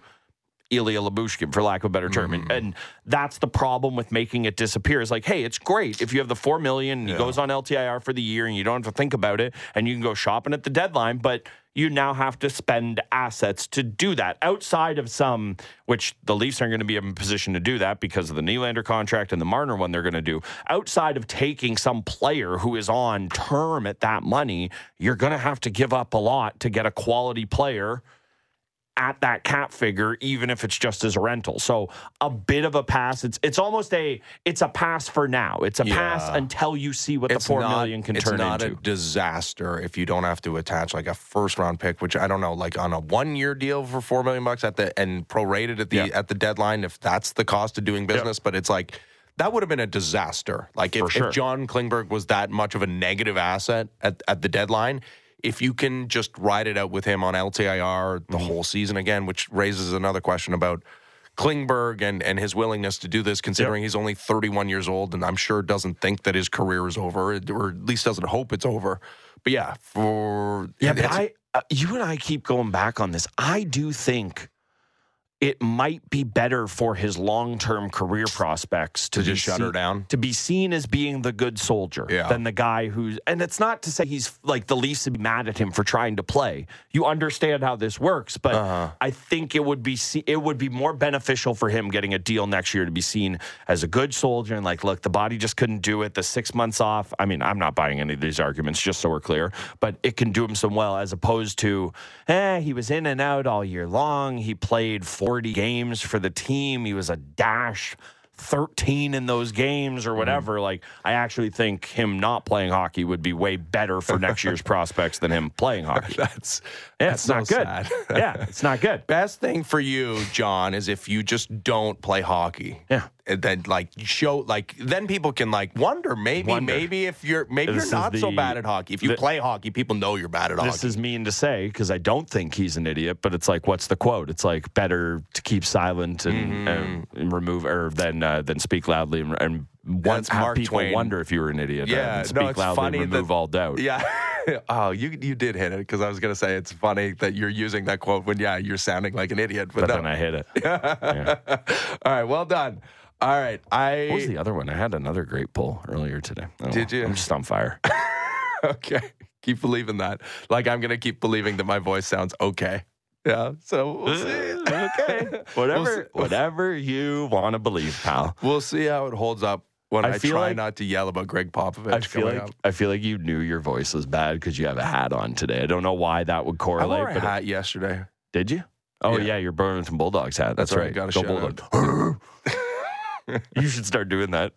[SPEAKER 2] Ilya Lyubushkin, for lack of a better term. And, mm-hmm. and that's the problem with making it disappear. Is like, hey, it's great if you have the four million and he goes on LTIR for the year and you don't have to think about it and you can go shopping at the deadline, but you now have to spend assets to do that outside of some, which the Leafs aren't going to be in a position to do that because of the Nylander contract and the Marner one they're going to do. Outside of taking some player who is on term at that money, you're going to have to give up a lot to get a quality player at that cap figure, even if it's just as a rental. So a bit of a pass. It's it's almost a it's a pass for now. It's a pass until you see what the four million can turn into.
[SPEAKER 1] it's not a disaster if you don't have to attach like a first round pick, which I don't know, like on a one year deal for four million bucks at the and prorated at the
[SPEAKER 2] Yeah.
[SPEAKER 1] at the deadline, if that's the cost of doing business. But it's like that would have been a disaster. Like if,
[SPEAKER 2] sure.
[SPEAKER 1] if John Klingberg was that much of a negative asset at, at the deadline. If you can just ride it out with him on LTIR the
[SPEAKER 2] Mm-hmm.
[SPEAKER 1] whole season again, which raises another question about Klingberg and, and his willingness to do this, considering he's only 31 years old and I'm sure doesn't think that his career is over, or at least doesn't hope it's over. But yeah, for
[SPEAKER 2] Yeah, but I, uh, you and I keep going back on this. I do think it might be better for his long term career prospects to,
[SPEAKER 1] To just shut her down?
[SPEAKER 2] to be seen as being the good soldier
[SPEAKER 1] Yeah.
[SPEAKER 2] than the guy who's and it's not to say he's like the least to be mad at him for trying to play. You understand how this works, but
[SPEAKER 1] Uh-huh.
[SPEAKER 2] I think it would be it would be more beneficial for him getting a deal next year to be seen as a good soldier and like, look, the body just couldn't do it. The six months off. I mean, I'm not buying any of these arguments, just so we're clear, but it can do him some well as opposed to, eh, he was in and out all year long. He played 40 games for the team. He was a dash 13 in those games
[SPEAKER 1] Mm-hmm.
[SPEAKER 2] or whatever. Like, I actually think him not playing hockey would be way better for next year's prospects than him playing hockey.
[SPEAKER 1] That's
[SPEAKER 2] Yeah,
[SPEAKER 1] that's
[SPEAKER 2] it's not
[SPEAKER 1] so
[SPEAKER 2] good. yeah, it's not good.
[SPEAKER 1] Best thing for you, John, is if you just don't play hockey.
[SPEAKER 2] Yeah.
[SPEAKER 1] Then like show like then people can like wonder maybe
[SPEAKER 2] Wonder.
[SPEAKER 1] maybe if you're maybe
[SPEAKER 2] This
[SPEAKER 1] you're not so bad at hockey. If you
[SPEAKER 2] the-
[SPEAKER 1] play hockey, people know you're bad at
[SPEAKER 2] This
[SPEAKER 1] hockey.
[SPEAKER 2] This is mean to say because I don't think he's an idiot, but it's like, what's the quote? It's like better to keep silent and,
[SPEAKER 1] Mm-hmm.
[SPEAKER 2] and, and remove or than uh, than speak loudly and, and have
[SPEAKER 1] Mark
[SPEAKER 2] people
[SPEAKER 1] Twain.
[SPEAKER 2] wonder if you were an idiot.
[SPEAKER 1] Yeah,
[SPEAKER 2] uh,
[SPEAKER 1] no,
[SPEAKER 2] speak
[SPEAKER 1] it's
[SPEAKER 2] loudly
[SPEAKER 1] funny
[SPEAKER 2] and
[SPEAKER 1] that-
[SPEAKER 2] remove all doubt.
[SPEAKER 1] yeah. oh, you you did hit it because I was gonna say it's funny that you're using that quote when yeah you're sounding like an idiot, but,
[SPEAKER 2] But
[SPEAKER 1] no.
[SPEAKER 2] then I hit it. Yeah.
[SPEAKER 1] All right, well done. All right, I
[SPEAKER 2] What was the other one? I had another great pull earlier today. Oh, don't
[SPEAKER 1] Did you?
[SPEAKER 2] I'm just on fire.
[SPEAKER 1] okay. Keep believing that. Like I'm gonna keep believing that my voice sounds okay. Yeah. So we'll see.
[SPEAKER 2] okay. Whatever,
[SPEAKER 1] We'll see.
[SPEAKER 2] whatever you want to believe, pal.
[SPEAKER 1] We'll see how it holds up when I,
[SPEAKER 2] I feel
[SPEAKER 1] try
[SPEAKER 2] like-
[SPEAKER 1] not to yell about Gregg Popovich
[SPEAKER 2] I feel
[SPEAKER 1] coming
[SPEAKER 2] like
[SPEAKER 1] up.
[SPEAKER 2] I feel like you knew your voice was bad because you have a hat on today. I don't know why that would
[SPEAKER 1] I
[SPEAKER 2] correlate.
[SPEAKER 1] wore a
[SPEAKER 2] but
[SPEAKER 1] hat yesterday.
[SPEAKER 2] did you? Oh
[SPEAKER 1] Yeah.
[SPEAKER 2] yeah, your Burlington Bulldogs hat. That's,
[SPEAKER 1] That's right,
[SPEAKER 2] right.
[SPEAKER 1] gotta
[SPEAKER 2] Go
[SPEAKER 1] shout.
[SPEAKER 2] Bulldogs. You should start doing that.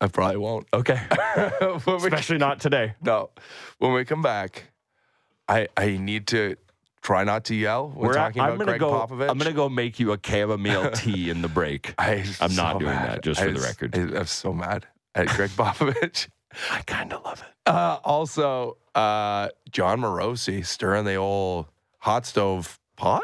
[SPEAKER 1] I probably won't.
[SPEAKER 2] Okay.
[SPEAKER 1] when we,
[SPEAKER 2] Especially not today.
[SPEAKER 1] no, when we come back, I I need to try not to yell when
[SPEAKER 2] We're at-
[SPEAKER 1] talking
[SPEAKER 2] I'm
[SPEAKER 1] about
[SPEAKER 2] gonna
[SPEAKER 1] Gregg
[SPEAKER 2] go.
[SPEAKER 1] Popovich.
[SPEAKER 2] I'm gonna go make you a chamomile tea in the break.
[SPEAKER 1] I,
[SPEAKER 2] I'm not doing
[SPEAKER 1] mad.
[SPEAKER 2] that, just for
[SPEAKER 1] I
[SPEAKER 2] the record.
[SPEAKER 1] I, I'm so mad at Gregg Popovich.
[SPEAKER 2] I kind of love it.
[SPEAKER 1] Uh, also, uh, Jon Morosi stirring the old hot stove pot.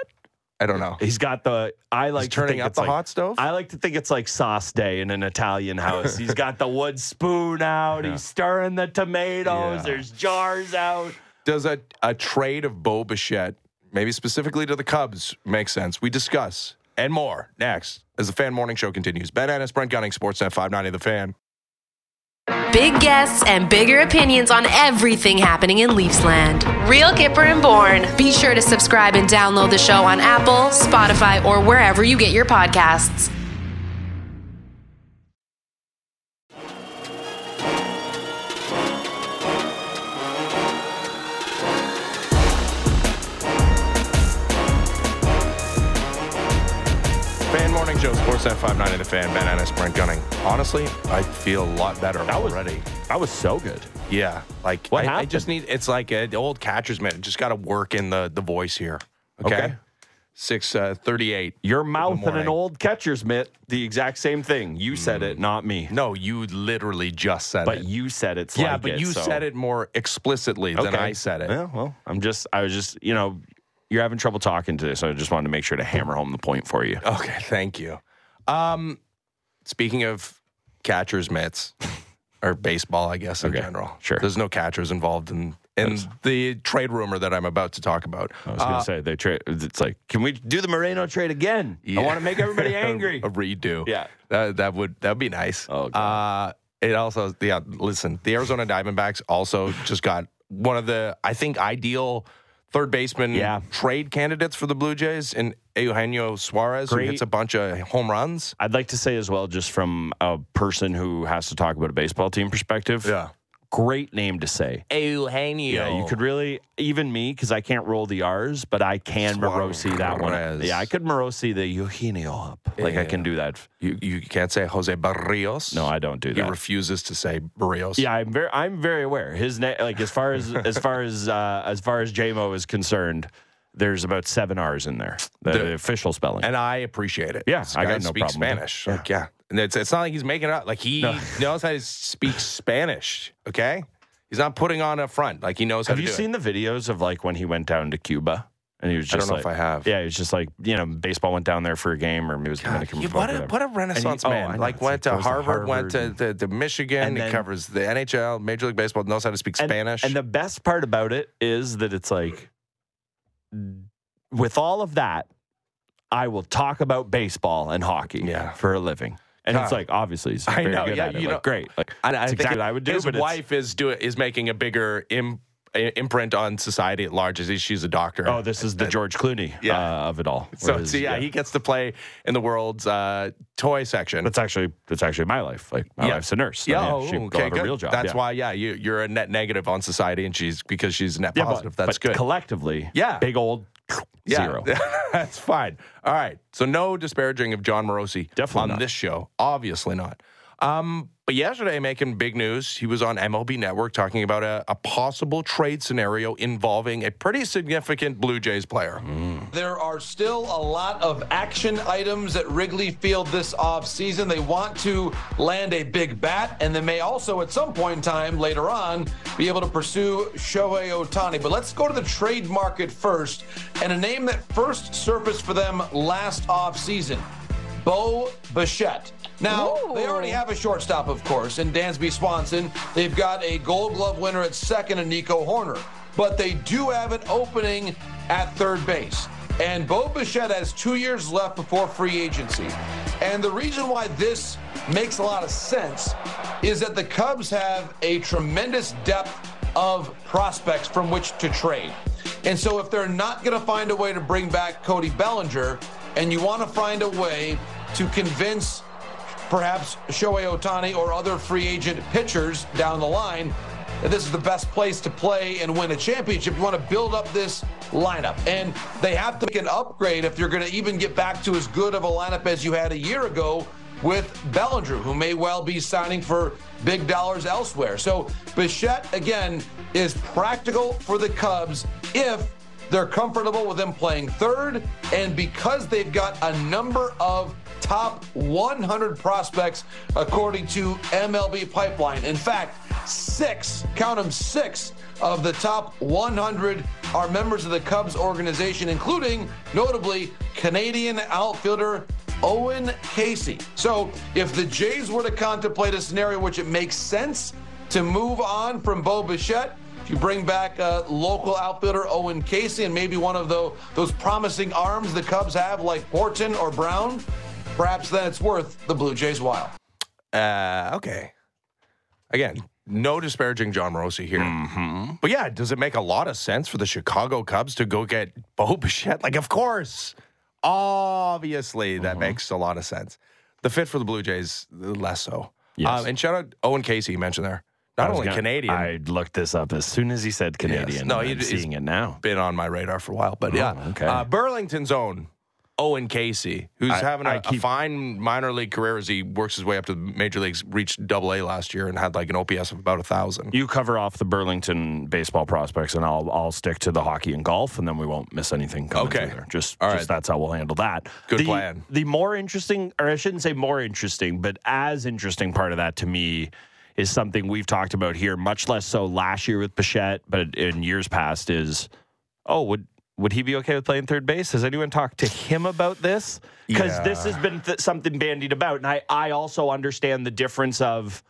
[SPEAKER 1] I don't know.
[SPEAKER 2] He's got the. I like
[SPEAKER 1] He's
[SPEAKER 2] to
[SPEAKER 1] turning
[SPEAKER 2] think
[SPEAKER 1] up
[SPEAKER 2] it's
[SPEAKER 1] the
[SPEAKER 2] like,
[SPEAKER 1] hot stove.
[SPEAKER 2] I like to think it's like sauce day in an Italian house. He's got the wood spoon out. He's stirring the tomatoes.
[SPEAKER 1] Yeah.
[SPEAKER 2] There's jars out.
[SPEAKER 1] Does a, a trade of Bo Bichette, maybe specifically to the Cubs, make sense? We discuss and more next as the Fan Morning Show continues. Ben Ennis, Brent Gunning, Sportsnet 590 The Fan.
[SPEAKER 4] Big guests and bigger opinions on everything happening in Leafsland. Real Kyper and Bourne. Be sure to subscribe and download the show on Apple, Spotify, or wherever you get your podcasts.
[SPEAKER 1] 59 in the fan, Ben Ennis, Brent Gunning. Honestly, I feel a lot better
[SPEAKER 2] that
[SPEAKER 1] already.
[SPEAKER 2] Was, that was so good.
[SPEAKER 1] Yeah. Like,
[SPEAKER 2] what
[SPEAKER 1] I,
[SPEAKER 2] happened?
[SPEAKER 1] I just need, it's like uh, the old catcher's mitt. Just got to work in the, the voice here. Okay.
[SPEAKER 2] okay.
[SPEAKER 1] Six uh, thirty-eight.
[SPEAKER 2] Your mouth and an old catcher's mitt. The exact same thing. You said mm. it, not me.
[SPEAKER 1] No, you literally just said
[SPEAKER 2] but
[SPEAKER 1] it.
[SPEAKER 2] But you said
[SPEAKER 1] yeah,
[SPEAKER 2] like
[SPEAKER 1] but
[SPEAKER 2] it.
[SPEAKER 1] Yeah, but you
[SPEAKER 2] so.
[SPEAKER 1] said it more explicitly
[SPEAKER 2] okay.
[SPEAKER 1] than I said it.
[SPEAKER 2] Yeah, well, I'm just, I was just, you know, you're having trouble talking today, so I just wanted to make sure to hammer home the point for you.
[SPEAKER 1] Okay, thank you. Um, speaking of catcher's mitts or baseball, I guess in
[SPEAKER 2] Okay,
[SPEAKER 1] general.
[SPEAKER 2] sure.
[SPEAKER 1] There's no catchers involved in in the trade rumor that I'm about to talk about.
[SPEAKER 2] I was going to
[SPEAKER 1] Uh,
[SPEAKER 2] say they trade. It's like, can we do the Moreno trade again?
[SPEAKER 1] Yeah.
[SPEAKER 2] I want to make everybody angry.
[SPEAKER 1] a redo.
[SPEAKER 2] Yeah.
[SPEAKER 1] That, that would that would be nice.
[SPEAKER 2] Oh,
[SPEAKER 1] uh, it also yeah. Listen, the Arizona Diamondbacks also just got one of the I think ideal third baseman
[SPEAKER 2] Yeah.
[SPEAKER 1] trade candidates for the Blue Jays in Eugenio Suarez,
[SPEAKER 2] Great.
[SPEAKER 1] who hits a bunch of home runs.
[SPEAKER 2] I'd like to say as well, just from a person who has to talk about a baseball team perspective, great name to say.
[SPEAKER 1] Eugenio.
[SPEAKER 2] Yeah, you could really even me because I can't roll the R's, but I can Morosi that one.
[SPEAKER 1] Suarez.
[SPEAKER 2] Yeah, I could Morosi the Eugenio up. Like I can do that.
[SPEAKER 1] You you can't say Jose Barrios.
[SPEAKER 2] No, I don't do that.
[SPEAKER 1] He refuses to say Barrios.
[SPEAKER 2] Yeah, I'm very I'm very aware. His name, like as far as as far as uh, as far as JMO is concerned, there's about seven R's in there. The,
[SPEAKER 1] The-
[SPEAKER 2] official spelling.
[SPEAKER 1] and I appreciate it.
[SPEAKER 2] Yeah,
[SPEAKER 1] This
[SPEAKER 2] I
[SPEAKER 1] guy
[SPEAKER 2] got no
[SPEAKER 1] speaks
[SPEAKER 2] problem with it.
[SPEAKER 1] Spanish. Like, yeah, and it's it's not like he's making it up. Like he knows how to speak Spanish. Okay, he's not putting on a front. Like he knows how
[SPEAKER 2] have
[SPEAKER 1] to
[SPEAKER 2] you
[SPEAKER 1] do
[SPEAKER 2] seen the videos of like when he went down to Cuba and he was just I
[SPEAKER 1] don't know
[SPEAKER 2] like,
[SPEAKER 1] if I have.
[SPEAKER 2] yeah, he was just like you know baseball went down there for a game or he was
[SPEAKER 1] God,
[SPEAKER 2] Dominican Republic.
[SPEAKER 1] what, a, what a renaissance
[SPEAKER 2] he- oh,
[SPEAKER 1] man!
[SPEAKER 2] Know.
[SPEAKER 1] like went
[SPEAKER 2] like
[SPEAKER 1] to
[SPEAKER 2] goes to
[SPEAKER 1] Harvard, went to,
[SPEAKER 2] Harvard
[SPEAKER 1] to, to Michigan.
[SPEAKER 2] And
[SPEAKER 1] he covers the NHL, Major League Baseball. Knows how to speak
[SPEAKER 2] And-
[SPEAKER 1] Spanish.
[SPEAKER 2] And the best part about it is that it's like, with all of that, I will talk about baseball and hockey
[SPEAKER 1] Yeah.
[SPEAKER 2] for a living. And it's like obviously he's
[SPEAKER 1] I
[SPEAKER 2] very
[SPEAKER 1] know,
[SPEAKER 2] good
[SPEAKER 1] yeah,
[SPEAKER 2] at it.
[SPEAKER 1] you
[SPEAKER 2] like,
[SPEAKER 1] know-
[SPEAKER 2] great. Like
[SPEAKER 1] I, I
[SPEAKER 2] that's
[SPEAKER 1] think
[SPEAKER 2] exactly what I would do.
[SPEAKER 1] His
[SPEAKER 2] but
[SPEAKER 1] wife is do is making a bigger Im, imprint on society at large. As she's a doctor.
[SPEAKER 2] Oh, this is the George Clooney
[SPEAKER 1] Yeah.
[SPEAKER 2] uh, of it all.
[SPEAKER 1] so,
[SPEAKER 2] Whereas,
[SPEAKER 1] so yeah, he gets to play in the world's uh, toy section.
[SPEAKER 2] that's actually that's actually my life. Like my
[SPEAKER 1] Yeah.
[SPEAKER 2] wife's a nurse.
[SPEAKER 1] Yeah,
[SPEAKER 2] yeah,
[SPEAKER 1] oh,
[SPEAKER 2] she
[SPEAKER 1] okay,
[SPEAKER 2] have
[SPEAKER 1] good.
[SPEAKER 2] a real job.
[SPEAKER 1] That's
[SPEAKER 2] yeah.
[SPEAKER 1] why, yeah, you, you're a net negative on society, and she's because she's net
[SPEAKER 2] Yeah,
[SPEAKER 1] positive.
[SPEAKER 2] but,
[SPEAKER 1] That's
[SPEAKER 2] but
[SPEAKER 1] good.
[SPEAKER 2] Collectively,
[SPEAKER 1] Yeah.
[SPEAKER 2] big old
[SPEAKER 1] Yeah,
[SPEAKER 2] zero.
[SPEAKER 1] that's fine. All right. So no disparaging of Jon Morosi
[SPEAKER 2] Definitely
[SPEAKER 1] on
[SPEAKER 2] not.
[SPEAKER 1] this show. Obviously not. Um, but yesterday, making big news, he was on MLB Network talking about a, a possible trade scenario involving a pretty significant Blue Jays player.
[SPEAKER 5] There are still a lot of action items at Wrigley Field this offseason. They want to land a big bat, and they may also, at some point in time later on, be able to pursue Shohei Ohtani. But let's go to the trade market first, and a name that first surfaced for them last offseason Bo Bichette. Now, they already have a shortstop, of course, in Dansby Swanson. They've got a gold glove winner at second and Nico Hoerner. But they do have an opening at third base. And Bo Bichette has two years left before free agency. And the reason why this makes a lot of sense is that the Cubs have a tremendous depth of prospects from which to trade. And so if they're not going to find a way to bring back Cody Bellinger, and you want to find a way to convince perhaps Shohei Ohtani or other free agent pitchers down the line this is the best place to play and win a championship. You want to build up this lineup. And they have to make an upgrade if you're going to even get back to as good of a lineup as you had a year ago with Bellinger, who may well be signing for big dollars elsewhere. So Bichette, again, is practical for the Cubs if they're comfortable with him playing third, and because they've got a number of top 100 prospects according to MLB Pipeline. In fact, six, count them six, of the top 100 are members of the Cubs organization, including notably Canadian outfielder Owen Caissie. So if the Jays were to contemplate a scenario which it makes sense to move on from Bo Bichette, you bring back uh, local outfielder Owen Caissie and maybe one of those, those promising arms the Cubs have, like Horton or Brown, perhaps that's worth the Blue Jays' while.
[SPEAKER 1] Uh, okay. Again, no disparaging Jon Morosi here.
[SPEAKER 2] Mm-hmm.
[SPEAKER 1] But yeah, does it make a lot of sense for the Chicago Cubs to go get Bo Bichette? Like, of course. Obviously, that
[SPEAKER 2] Mm-hmm.
[SPEAKER 1] makes a lot of sense. The fit for the Blue Jays, less so.
[SPEAKER 2] Yes.
[SPEAKER 1] Um, and shout out Owen Caissie, you mentioned there. Not only
[SPEAKER 2] gonna-
[SPEAKER 1] Canadian,
[SPEAKER 2] I looked this up as soon as he said Canadian.
[SPEAKER 1] No,
[SPEAKER 2] No,
[SPEAKER 1] he-
[SPEAKER 2] I'm
[SPEAKER 1] he's-
[SPEAKER 2] seeing it now.
[SPEAKER 1] been on my radar for a while. But yeah,
[SPEAKER 2] Oh, okay.
[SPEAKER 1] uh, Burlington's own Owen Caissie, who's
[SPEAKER 2] I-
[SPEAKER 1] having a,
[SPEAKER 2] keep-
[SPEAKER 1] fine minor league career as he works his way up to the major leagues, reached double A last year and had like an OPS of about a thousand.
[SPEAKER 2] You cover off the Burlington baseball prospects, and I'll I'll stick to the hockey and golf, and then we won't miss anything. Coming
[SPEAKER 1] Okay.
[SPEAKER 2] there. Just,
[SPEAKER 1] All
[SPEAKER 2] just that's how we'll handle that.
[SPEAKER 1] Good
[SPEAKER 2] the,
[SPEAKER 1] plan.
[SPEAKER 2] The more interesting, or I shouldn't say more interesting, but as interesting part of that to me is something we've talked about here, much less so last year with Bichette, but in years past is, oh, would would he be okay with playing third base? Has anyone talked to him about this? Because this has been th- something bandied about, and I I also understand the difference of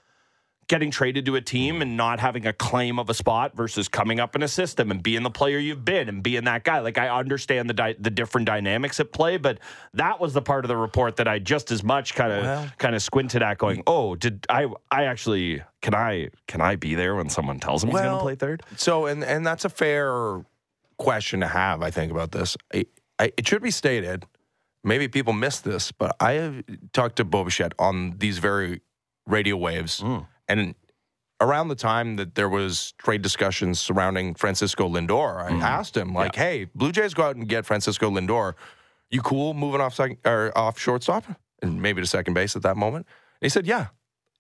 [SPEAKER 2] getting traded to a team and not having a claim of a spot versus coming up in a system and being the player you've been and being that guy. Like I understand the di- the different dynamics at play, but that was the part of the report that I just as much kind of
[SPEAKER 1] Well-
[SPEAKER 2] kind of squinted at, going, "Oh, did I? I actually can I can I be there when someone tells him he's going to play third?
[SPEAKER 1] So, and and that's a fair question to have, I think, about this. I, I, it should be stated, maybe people missed this, but I have talked to Bo Bichette on these very radio waves, hmm. and around the time that there was trade discussions surrounding Francisco Lindor, I hmm. asked him like, "Hey, Blue Jays go out and get Francisco Lindor. You cool moving off second or off shortstop and maybe to second base at that moment?" And he said, "Yeah."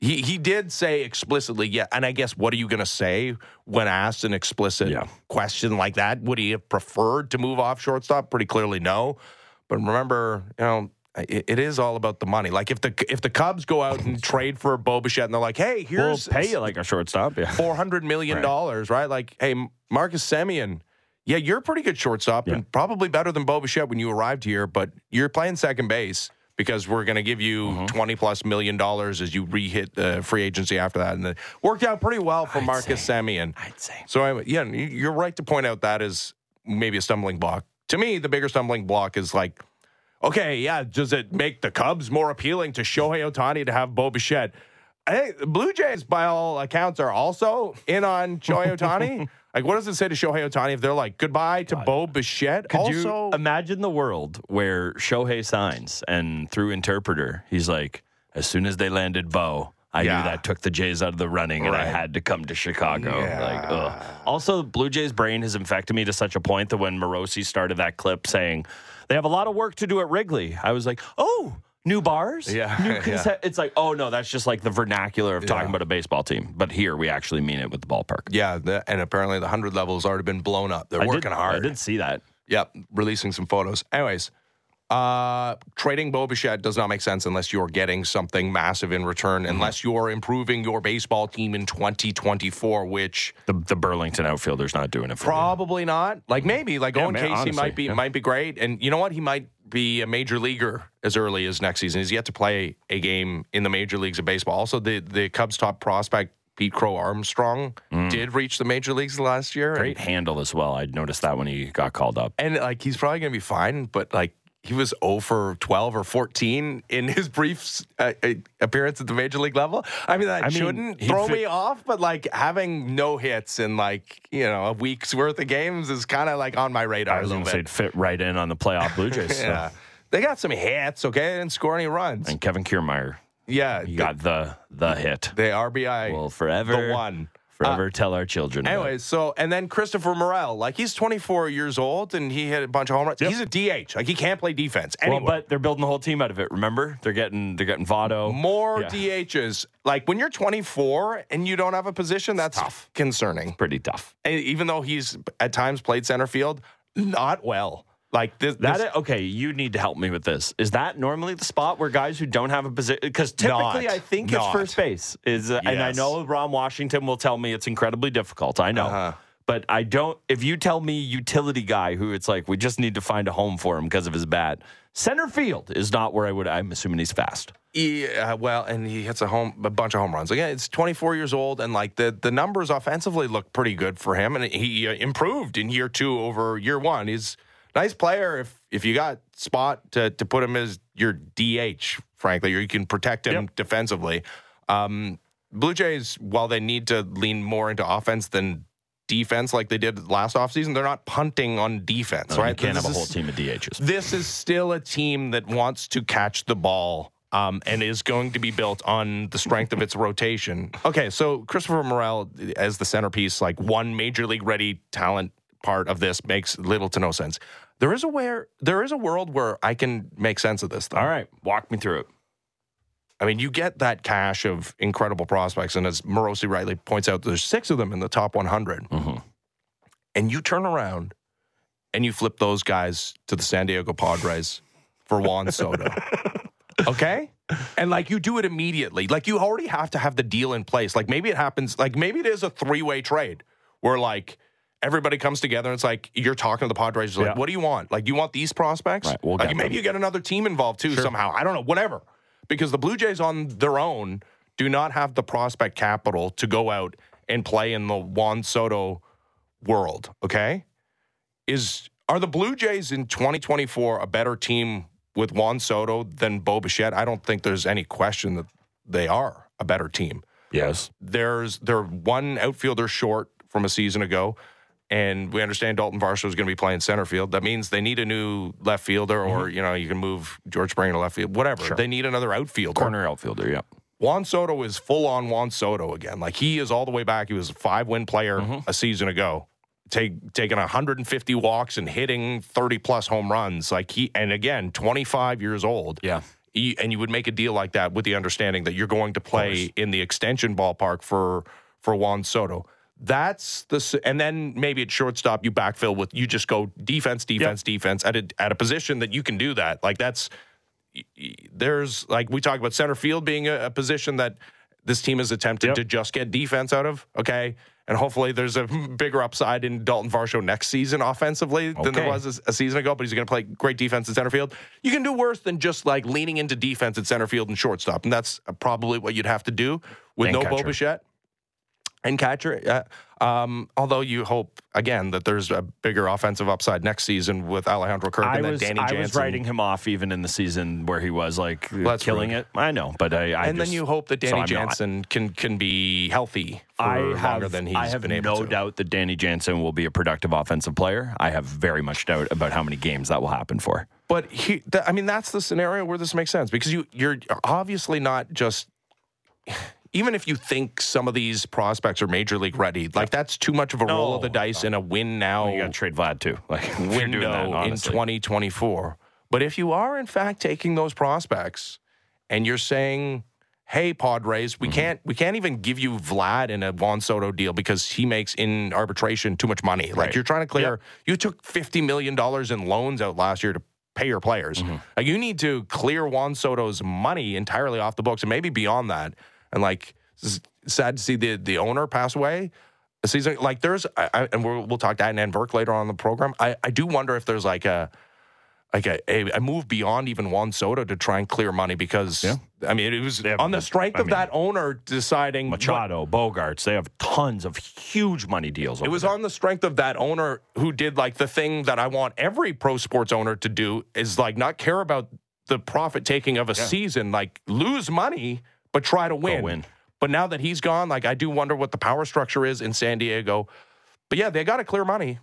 [SPEAKER 1] He he did say explicitly, yeah. And I guess what are you going to say when asked an explicit
[SPEAKER 2] Yeah.
[SPEAKER 1] question like that? Would he have preferred to move off shortstop? Pretty clearly, no. But remember, you know, it, it is all about the money. Like if the if the Cubs go out and trade for Bo Bichette and they're like, hey,
[SPEAKER 2] We'll
[SPEAKER 1] here's
[SPEAKER 2] pay you like a shortstop. Yeah.
[SPEAKER 1] four hundred million dollars, right. Like, hey, Marcus Semien, yeah, you're a pretty good shortstop
[SPEAKER 2] Yeah.
[SPEAKER 1] and probably better than Bo Bichette when you arrived here, but you're playing second base because we're going to give you
[SPEAKER 2] Mm-hmm.
[SPEAKER 1] 20 plus million dollars as you re-hit the free agency after that, and it worked out pretty well for Marcus Semien.
[SPEAKER 2] I'd say.
[SPEAKER 1] So I, yeah, you're right to point out that is maybe a stumbling block. To me, the bigger stumbling block is like, okay, yeah, does it make the Cubs more appealing to Shohei Ohtani to have Bo Bichette? I think the Blue Jays, by all accounts, are also in on Shohei Ohtani. like, what does it say to Shohei Ohtani if they're like goodbye to Bo Bichette?
[SPEAKER 2] Could
[SPEAKER 1] also,
[SPEAKER 2] you imagine the world where Shohei signs and through interpreter, he's like, as soon as they landed Bo, I
[SPEAKER 1] Yeah.
[SPEAKER 2] knew that took the Jays out of the running and I had to come to Chicago.
[SPEAKER 1] Yeah.
[SPEAKER 2] Like, ugh. Also, Blue Jays brain has infected me to such a point that when Morosi started that clip saying they have a lot of work to do at Wrigley, I was like, oh, new bars?
[SPEAKER 1] Yeah,
[SPEAKER 2] New
[SPEAKER 1] yeah.
[SPEAKER 2] It's like, oh no, that's just like the vernacular of talking
[SPEAKER 1] Yeah.
[SPEAKER 2] about a baseball team. But here we actually mean it with the ballpark.
[SPEAKER 1] yeah, the, and apparently the 100 level has already been blown up. They're
[SPEAKER 2] I
[SPEAKER 1] working
[SPEAKER 2] did,
[SPEAKER 1] hard.
[SPEAKER 2] I did see that.
[SPEAKER 1] Yep, releasing some photos. Anyways, uh, trading Bo Bichette does not make sense unless you're getting something massive in return,
[SPEAKER 2] Mm-hmm.
[SPEAKER 1] unless you're improving your baseball team in 2024, which
[SPEAKER 2] The, the Burlington outfielder's not doing it for
[SPEAKER 1] probably not. Like maybe, like
[SPEAKER 2] Yeah,
[SPEAKER 1] Owen
[SPEAKER 2] man,
[SPEAKER 1] Caissie
[SPEAKER 2] honestly,
[SPEAKER 1] might be
[SPEAKER 2] yeah.
[SPEAKER 1] might be great, and you know what? He might be a major leaguer as early as next season. He's yet to play a game in the major leagues of baseball. Also, the the Cubs' top prospect. Pete Crow Armstrong did reach the major leagues last year. and-
[SPEAKER 2] Mm. Great handle as well. I noticed that when he got called up.
[SPEAKER 1] and like he's probably going to be fine, but like he was 0 for 12 or 14 in his brief uh, uh, appearance at the major league level. I mean, that
[SPEAKER 2] I
[SPEAKER 1] shouldn't
[SPEAKER 2] he'd
[SPEAKER 1] throw
[SPEAKER 2] fit-
[SPEAKER 1] me off, but like having no hits in like, you know, a week's worth of games is kind of like on my radar
[SPEAKER 2] I was
[SPEAKER 1] little
[SPEAKER 2] going to say
[SPEAKER 1] bit.
[SPEAKER 2] it'd fit right in on the playoff Blue Jays. so.
[SPEAKER 1] Yeah. They got some hits, okay? They didn't score any runs.
[SPEAKER 2] And Kevin Kiermaier,
[SPEAKER 1] yeah.
[SPEAKER 2] he got the the hit.
[SPEAKER 1] the RBI.
[SPEAKER 2] Well, forever
[SPEAKER 1] the one.
[SPEAKER 2] Forever uh, tell our children. about it.
[SPEAKER 1] Anyways, so and then Christopher Morel, like he's 24 years old and he hit a bunch of home runs. He's a DH, like he can't play defense. Anyway,
[SPEAKER 2] well, but they're building the whole team out of it. Remember, they're getting they're getting Votto.
[SPEAKER 1] more
[SPEAKER 2] Yeah.
[SPEAKER 1] DHs. Like when you're 24 and you don't have a position, that's concerning.
[SPEAKER 2] Pretty tough.
[SPEAKER 1] And even though he's at times played center field, not well. Like this,
[SPEAKER 2] That
[SPEAKER 1] this-
[SPEAKER 2] is, okay, you need to help me with this. Is that normally the spot where guys who don't have a position? Because typically,
[SPEAKER 1] Not.
[SPEAKER 2] I think
[SPEAKER 1] Not.
[SPEAKER 2] it's first base. Is uh, and I know Ron Washington will tell me it's incredibly difficult. I know,
[SPEAKER 1] Uh-huh.
[SPEAKER 2] but I don't. If you tell me utility guy who it's like we just need to find a home for him because of his bat, center field is not where I would. I'm assuming he's fast.
[SPEAKER 1] Yeah, well, and he hits a home a bunch of home runs. Again, it's 24 years old, and like the the numbers offensively look pretty good for him, and he uh, improved in year two over year one. He's nice player if if you got spot to to put him as your DH, frankly, or you can protect him
[SPEAKER 2] Yep.
[SPEAKER 1] defensively. Um, Blue Jays, while they need to lean more into offense than defense, like they did last offseason, they're not punting on defense,
[SPEAKER 2] You
[SPEAKER 1] right?
[SPEAKER 2] can't
[SPEAKER 1] This
[SPEAKER 2] have a whole
[SPEAKER 1] is-
[SPEAKER 2] team of DHs.
[SPEAKER 1] this is still a team that wants to catch the ball um, and is going to be built on the strength of its rotation. Okay, so Christopher Morel as the centerpiece, like one major league ready talent part of this makes little to no sense. There is a where there is a world where I can make sense of this. Though.
[SPEAKER 2] All right, walk me through it.
[SPEAKER 1] I mean, you get that cache of incredible prospects, and as Morosi rightly points out, there's six of them in the top 100. Mm-hmm. And you turn around and you flip those guys to the San Diego Padres for Juan Soto. okay? And like you do it immediately. Like you already have to have the deal in place. Like maybe it happens, like maybe it is a three way trade where like everybody comes together and it's like you're talking to the Padres, like,
[SPEAKER 2] Yeah.
[SPEAKER 1] what do you want? Like, you want these prospects?
[SPEAKER 2] Right, we'll
[SPEAKER 1] like maybe you get another team involved too somehow. I don't know, whatever. Because the Blue Jays on their own do not have the prospect capital to go out and play in the Juan Soto world. Okay, is are the Blue Jays in 2024 a better team with Juan Soto than Bo Bichette? I don't think there's any question that they are a better team.
[SPEAKER 2] Yes.
[SPEAKER 1] There's they're one outfielder short from a season ago, and we understand Dalton Varsho is going to be playing center field. That means they need a new left fielder, or mm-hmm. you know you can move George Springer to left field, whatever. They need another outfielder.
[SPEAKER 2] Corner outfielder, yeah.
[SPEAKER 1] Juan Soto is full on Juan Soto again. Like he is all the way back. He was a five win player mm-hmm. a season ago, take, taking 150 walks and hitting 30 plus home runs. Like he, and again, 25 years old.
[SPEAKER 2] Yeah.
[SPEAKER 1] You- and you would make a deal like that with the understanding that you're going to play in the extension ballpark for for Juan Soto. That's the and then maybe at shortstop you backfill with you just go defense, defense, defense at a at a position that you can do that. Like that's there's like we talk about center field being a, a position that this team has attempted
[SPEAKER 2] Yep.
[SPEAKER 1] to just get defense out of. Okay. And hopefully there's a bigger upside in Dalton Varsho next season offensively than there was a, a season ago, but he's going to play great defense in center field. You can do worse than just like leaning into defense at center field and shortstop. And that's probably what you'd have to do with
[SPEAKER 2] And
[SPEAKER 1] no Bo
[SPEAKER 2] catcher.
[SPEAKER 1] Bichette and catcher. Uh, Um, although you hope again that there's a bigger offensive upside next season with Alejandro Kirk
[SPEAKER 2] I
[SPEAKER 1] and then
[SPEAKER 2] was,
[SPEAKER 1] Danny
[SPEAKER 2] I
[SPEAKER 1] Jansen.
[SPEAKER 2] was writing him off even in the season where he was like
[SPEAKER 1] that's
[SPEAKER 2] killing
[SPEAKER 1] rude.
[SPEAKER 2] it. I know, but I, I
[SPEAKER 1] and
[SPEAKER 2] just-
[SPEAKER 1] then you hope that Danny
[SPEAKER 2] not.
[SPEAKER 1] Jansen can can be healthy for
[SPEAKER 2] I
[SPEAKER 1] longer
[SPEAKER 2] have,
[SPEAKER 1] than he's
[SPEAKER 2] I have
[SPEAKER 1] been able to
[SPEAKER 2] no
[SPEAKER 1] to.
[SPEAKER 2] doubt that Danny Jansen will be a productive offensive player. I have very much doubt about how many games that will happen for.
[SPEAKER 1] But he, th- I mean, that's the scenario where this makes sense because you you're obviously not just. Even if you think some of these prospects are major league ready, like that's too much of a roll of the
[SPEAKER 2] No,
[SPEAKER 1] dice in a win now
[SPEAKER 2] You got to trade Vlad too. Like if you're doing
[SPEAKER 1] window
[SPEAKER 2] that,
[SPEAKER 1] in 2024. But if you are in fact taking those prospects and you're saying, "Hey Padres, we
[SPEAKER 2] Mm-hmm.
[SPEAKER 1] can't we can't even give you Vlad in a Juan Soto deal because he makes in arbitration too much money." Like
[SPEAKER 2] Right.
[SPEAKER 1] you're trying to clear you took 50 million dollars in loans out last year to pay your players.
[SPEAKER 2] Mm-hmm.
[SPEAKER 1] Like you need to clear Juan Soto's money entirely off the books and maybe beyond that. And like sad to see the the owner pass away a season like there's I, I, and we'll, we'll talk to Adnan Burke later on in the program. I, I do wonder if there's like a like a, a, a move beyond even Juan Soto to try and clear money because I mean it was
[SPEAKER 2] Yeah,
[SPEAKER 1] on the strength
[SPEAKER 2] I
[SPEAKER 1] of
[SPEAKER 2] mean,
[SPEAKER 1] that owner deciding what-
[SPEAKER 2] Machado, Bogaerts, they have tons of huge money deals.
[SPEAKER 1] it was
[SPEAKER 2] there.
[SPEAKER 1] on the strength of that owner who did like the thing that I want every pro sports owner to do is like not care about the profit taking of a season, like lose money but try to win.
[SPEAKER 2] win.
[SPEAKER 1] But now that he's gone, like I do wonder what the power structure is in San Diego. But yeah, they got to clear money.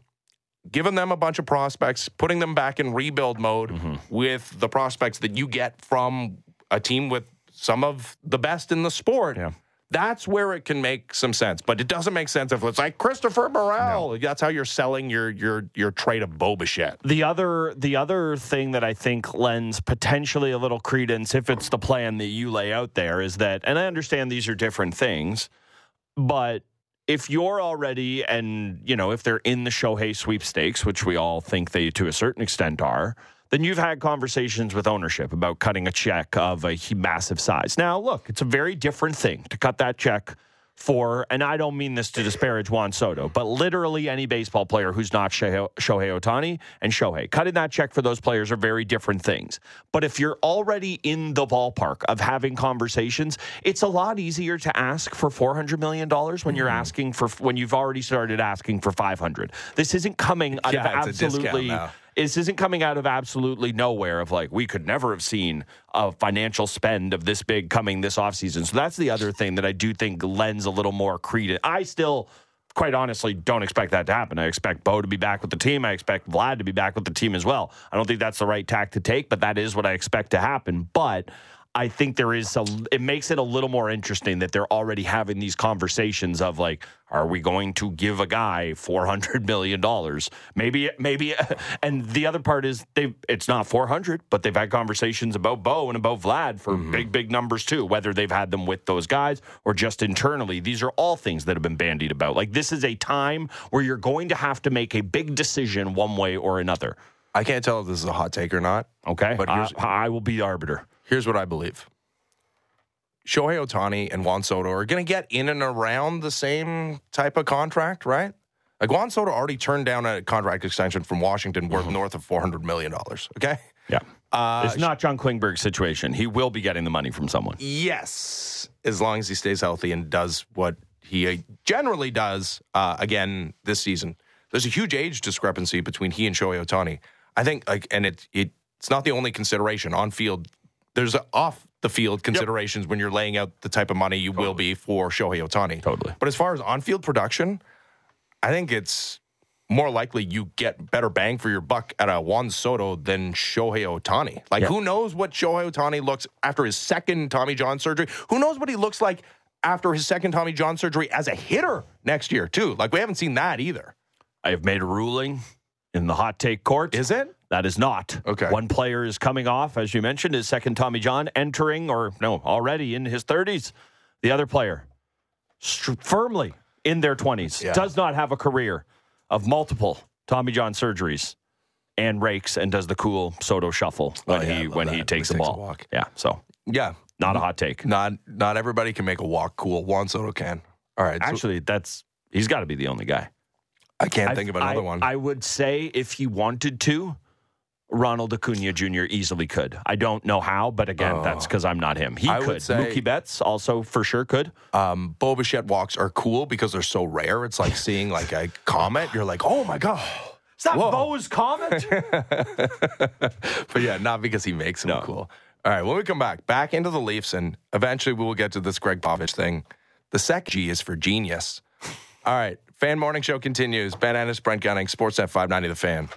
[SPEAKER 1] Giving them a bunch of prospects, putting them back in rebuild mode
[SPEAKER 2] Mm-hmm.
[SPEAKER 1] with the prospects that you get from a team with some of the best in the sport.
[SPEAKER 2] Yeah.
[SPEAKER 1] That's where it can make some sense, but it doesn't make sense if it's like Christopher Morel. That's how you're selling your your your trade of Bo Bichette.
[SPEAKER 2] The other the other thing that I think lends potentially a little credence if it's the plan that you lay out there is that and I understand these are different things, but if you're already and you know if they're in the Shohei sweepstakes, which we all think they to a certain extent are, then you've had conversations with ownership about cutting a check of a massive size. Now, look, it's a very different thing to cut that check for, and I don't mean this to disparage Juan Soto, but literally any baseball player who's not Shohei Shohei Ohtani and Shohei. Cutting that check for those players are very different things. But if you're already in the ballpark of having conversations, it's a lot easier to ask for $400 million when you're asking for, when you've already started asking for 500. This isn't coming out
[SPEAKER 1] Yeah,
[SPEAKER 2] of absolutely. This isn't coming out of absolutely nowhere of like we could never have seen a financial spend of this big coming this offseason. So that's the other thing that I do think lends a little more credence. I still quite honestly don't expect that to happen. I expect Bo to be back with the team. I expect Vlad to be back with the team as well. I don't think that's the right tack to take, but that is what I expect to happen. But I think there is a, it makes it a little more interesting that they're already having these conversations of like, are we going to give a guy four hundred million dollars? Maybe, maybe, and the other part is they it's not four hundred, but they've had conversations about Bo and about Vlad for mm-hmm. big, big numbers too. Whether they've had them with those guys or just internally, these are all things that have been bandied about. Like this is a time where you're going to have to make a big decision one way or another.
[SPEAKER 1] I can't tell if this is a hot take or not.
[SPEAKER 2] Okay,
[SPEAKER 1] But
[SPEAKER 2] I, I will be the arbiter.
[SPEAKER 1] Here's what I believe. Shohei Ohtani and Juan Soto are going to get in and around the same type of contract, right? Like Juan Soto already turned down a contract extension from Washington worth north of $400 million. Okay.
[SPEAKER 2] Yeah.
[SPEAKER 1] Uh,
[SPEAKER 2] it's not John Klingberg's situation. He will be getting the money from someone.
[SPEAKER 1] Yes, as long as he stays healthy and does what he uh, generally does uh, again this season. There's a huge age discrepancy between he and Shohei Ohtani. I think, like, and it, it it's not the only consideration on field. There's a off the field considerations when you're laying out the type of money you will be for Shohei Ohtani.
[SPEAKER 2] Totally.
[SPEAKER 1] But as far as on field production, I think it's more likely you get better bang for your buck at a Juan Soto than Shohei Ohtani. Like,
[SPEAKER 2] Yeah.
[SPEAKER 1] who knows what Shohei Ohtani looks after his second Tommy John surgery? Who knows what he looks like after his second Tommy John surgery as a hitter next year, too? Like, we haven't seen that either.
[SPEAKER 2] I have made a ruling in the hot take court.
[SPEAKER 1] Is it?
[SPEAKER 2] That is not.
[SPEAKER 1] Okay.
[SPEAKER 2] One player is coming off, as you mentioned, his second Tommy John, entering, or no, already in his 30s. The other player, str- firmly in their 20s,
[SPEAKER 1] Yeah.
[SPEAKER 2] does not have a career of multiple Tommy John surgeries and rakes and does the cool Soto shuffle oh, when
[SPEAKER 1] Oh, yeah,
[SPEAKER 2] he when
[SPEAKER 1] that.
[SPEAKER 2] he takes
[SPEAKER 1] he
[SPEAKER 2] the
[SPEAKER 1] takes
[SPEAKER 2] ball.
[SPEAKER 1] walk.
[SPEAKER 2] Yeah, so
[SPEAKER 1] Yeah.
[SPEAKER 2] not a hot take.
[SPEAKER 1] Not not everybody can make a walk cool. Juan Soto can. All right. so
[SPEAKER 2] Actually, that's he's got to be the only guy.
[SPEAKER 1] I can't
[SPEAKER 2] I-
[SPEAKER 1] think of another
[SPEAKER 2] I-
[SPEAKER 1] one.
[SPEAKER 2] I would say if he wanted to, Ronald Acuna Jr. easily could. I don't know how, but again, that's because I'm not him. He
[SPEAKER 1] Oh. I
[SPEAKER 2] could.
[SPEAKER 1] say-
[SPEAKER 2] Mookie Betts also for sure could.
[SPEAKER 1] Um, Bo Bichette walks are cool because they're so rare. It's like seeing like a comet. You're like, oh my god.
[SPEAKER 2] Is that
[SPEAKER 1] Whoa.
[SPEAKER 2] Bo's comment?
[SPEAKER 1] But yeah, not because he makes them cool. All right, when we come back, back into the Leafs, and eventually we will get to this Greg Povich thing. The sec G is for genius. All right, fan morning show continues. Ben Ennis, Brent Gunning, Sportsnet 590 The Fan.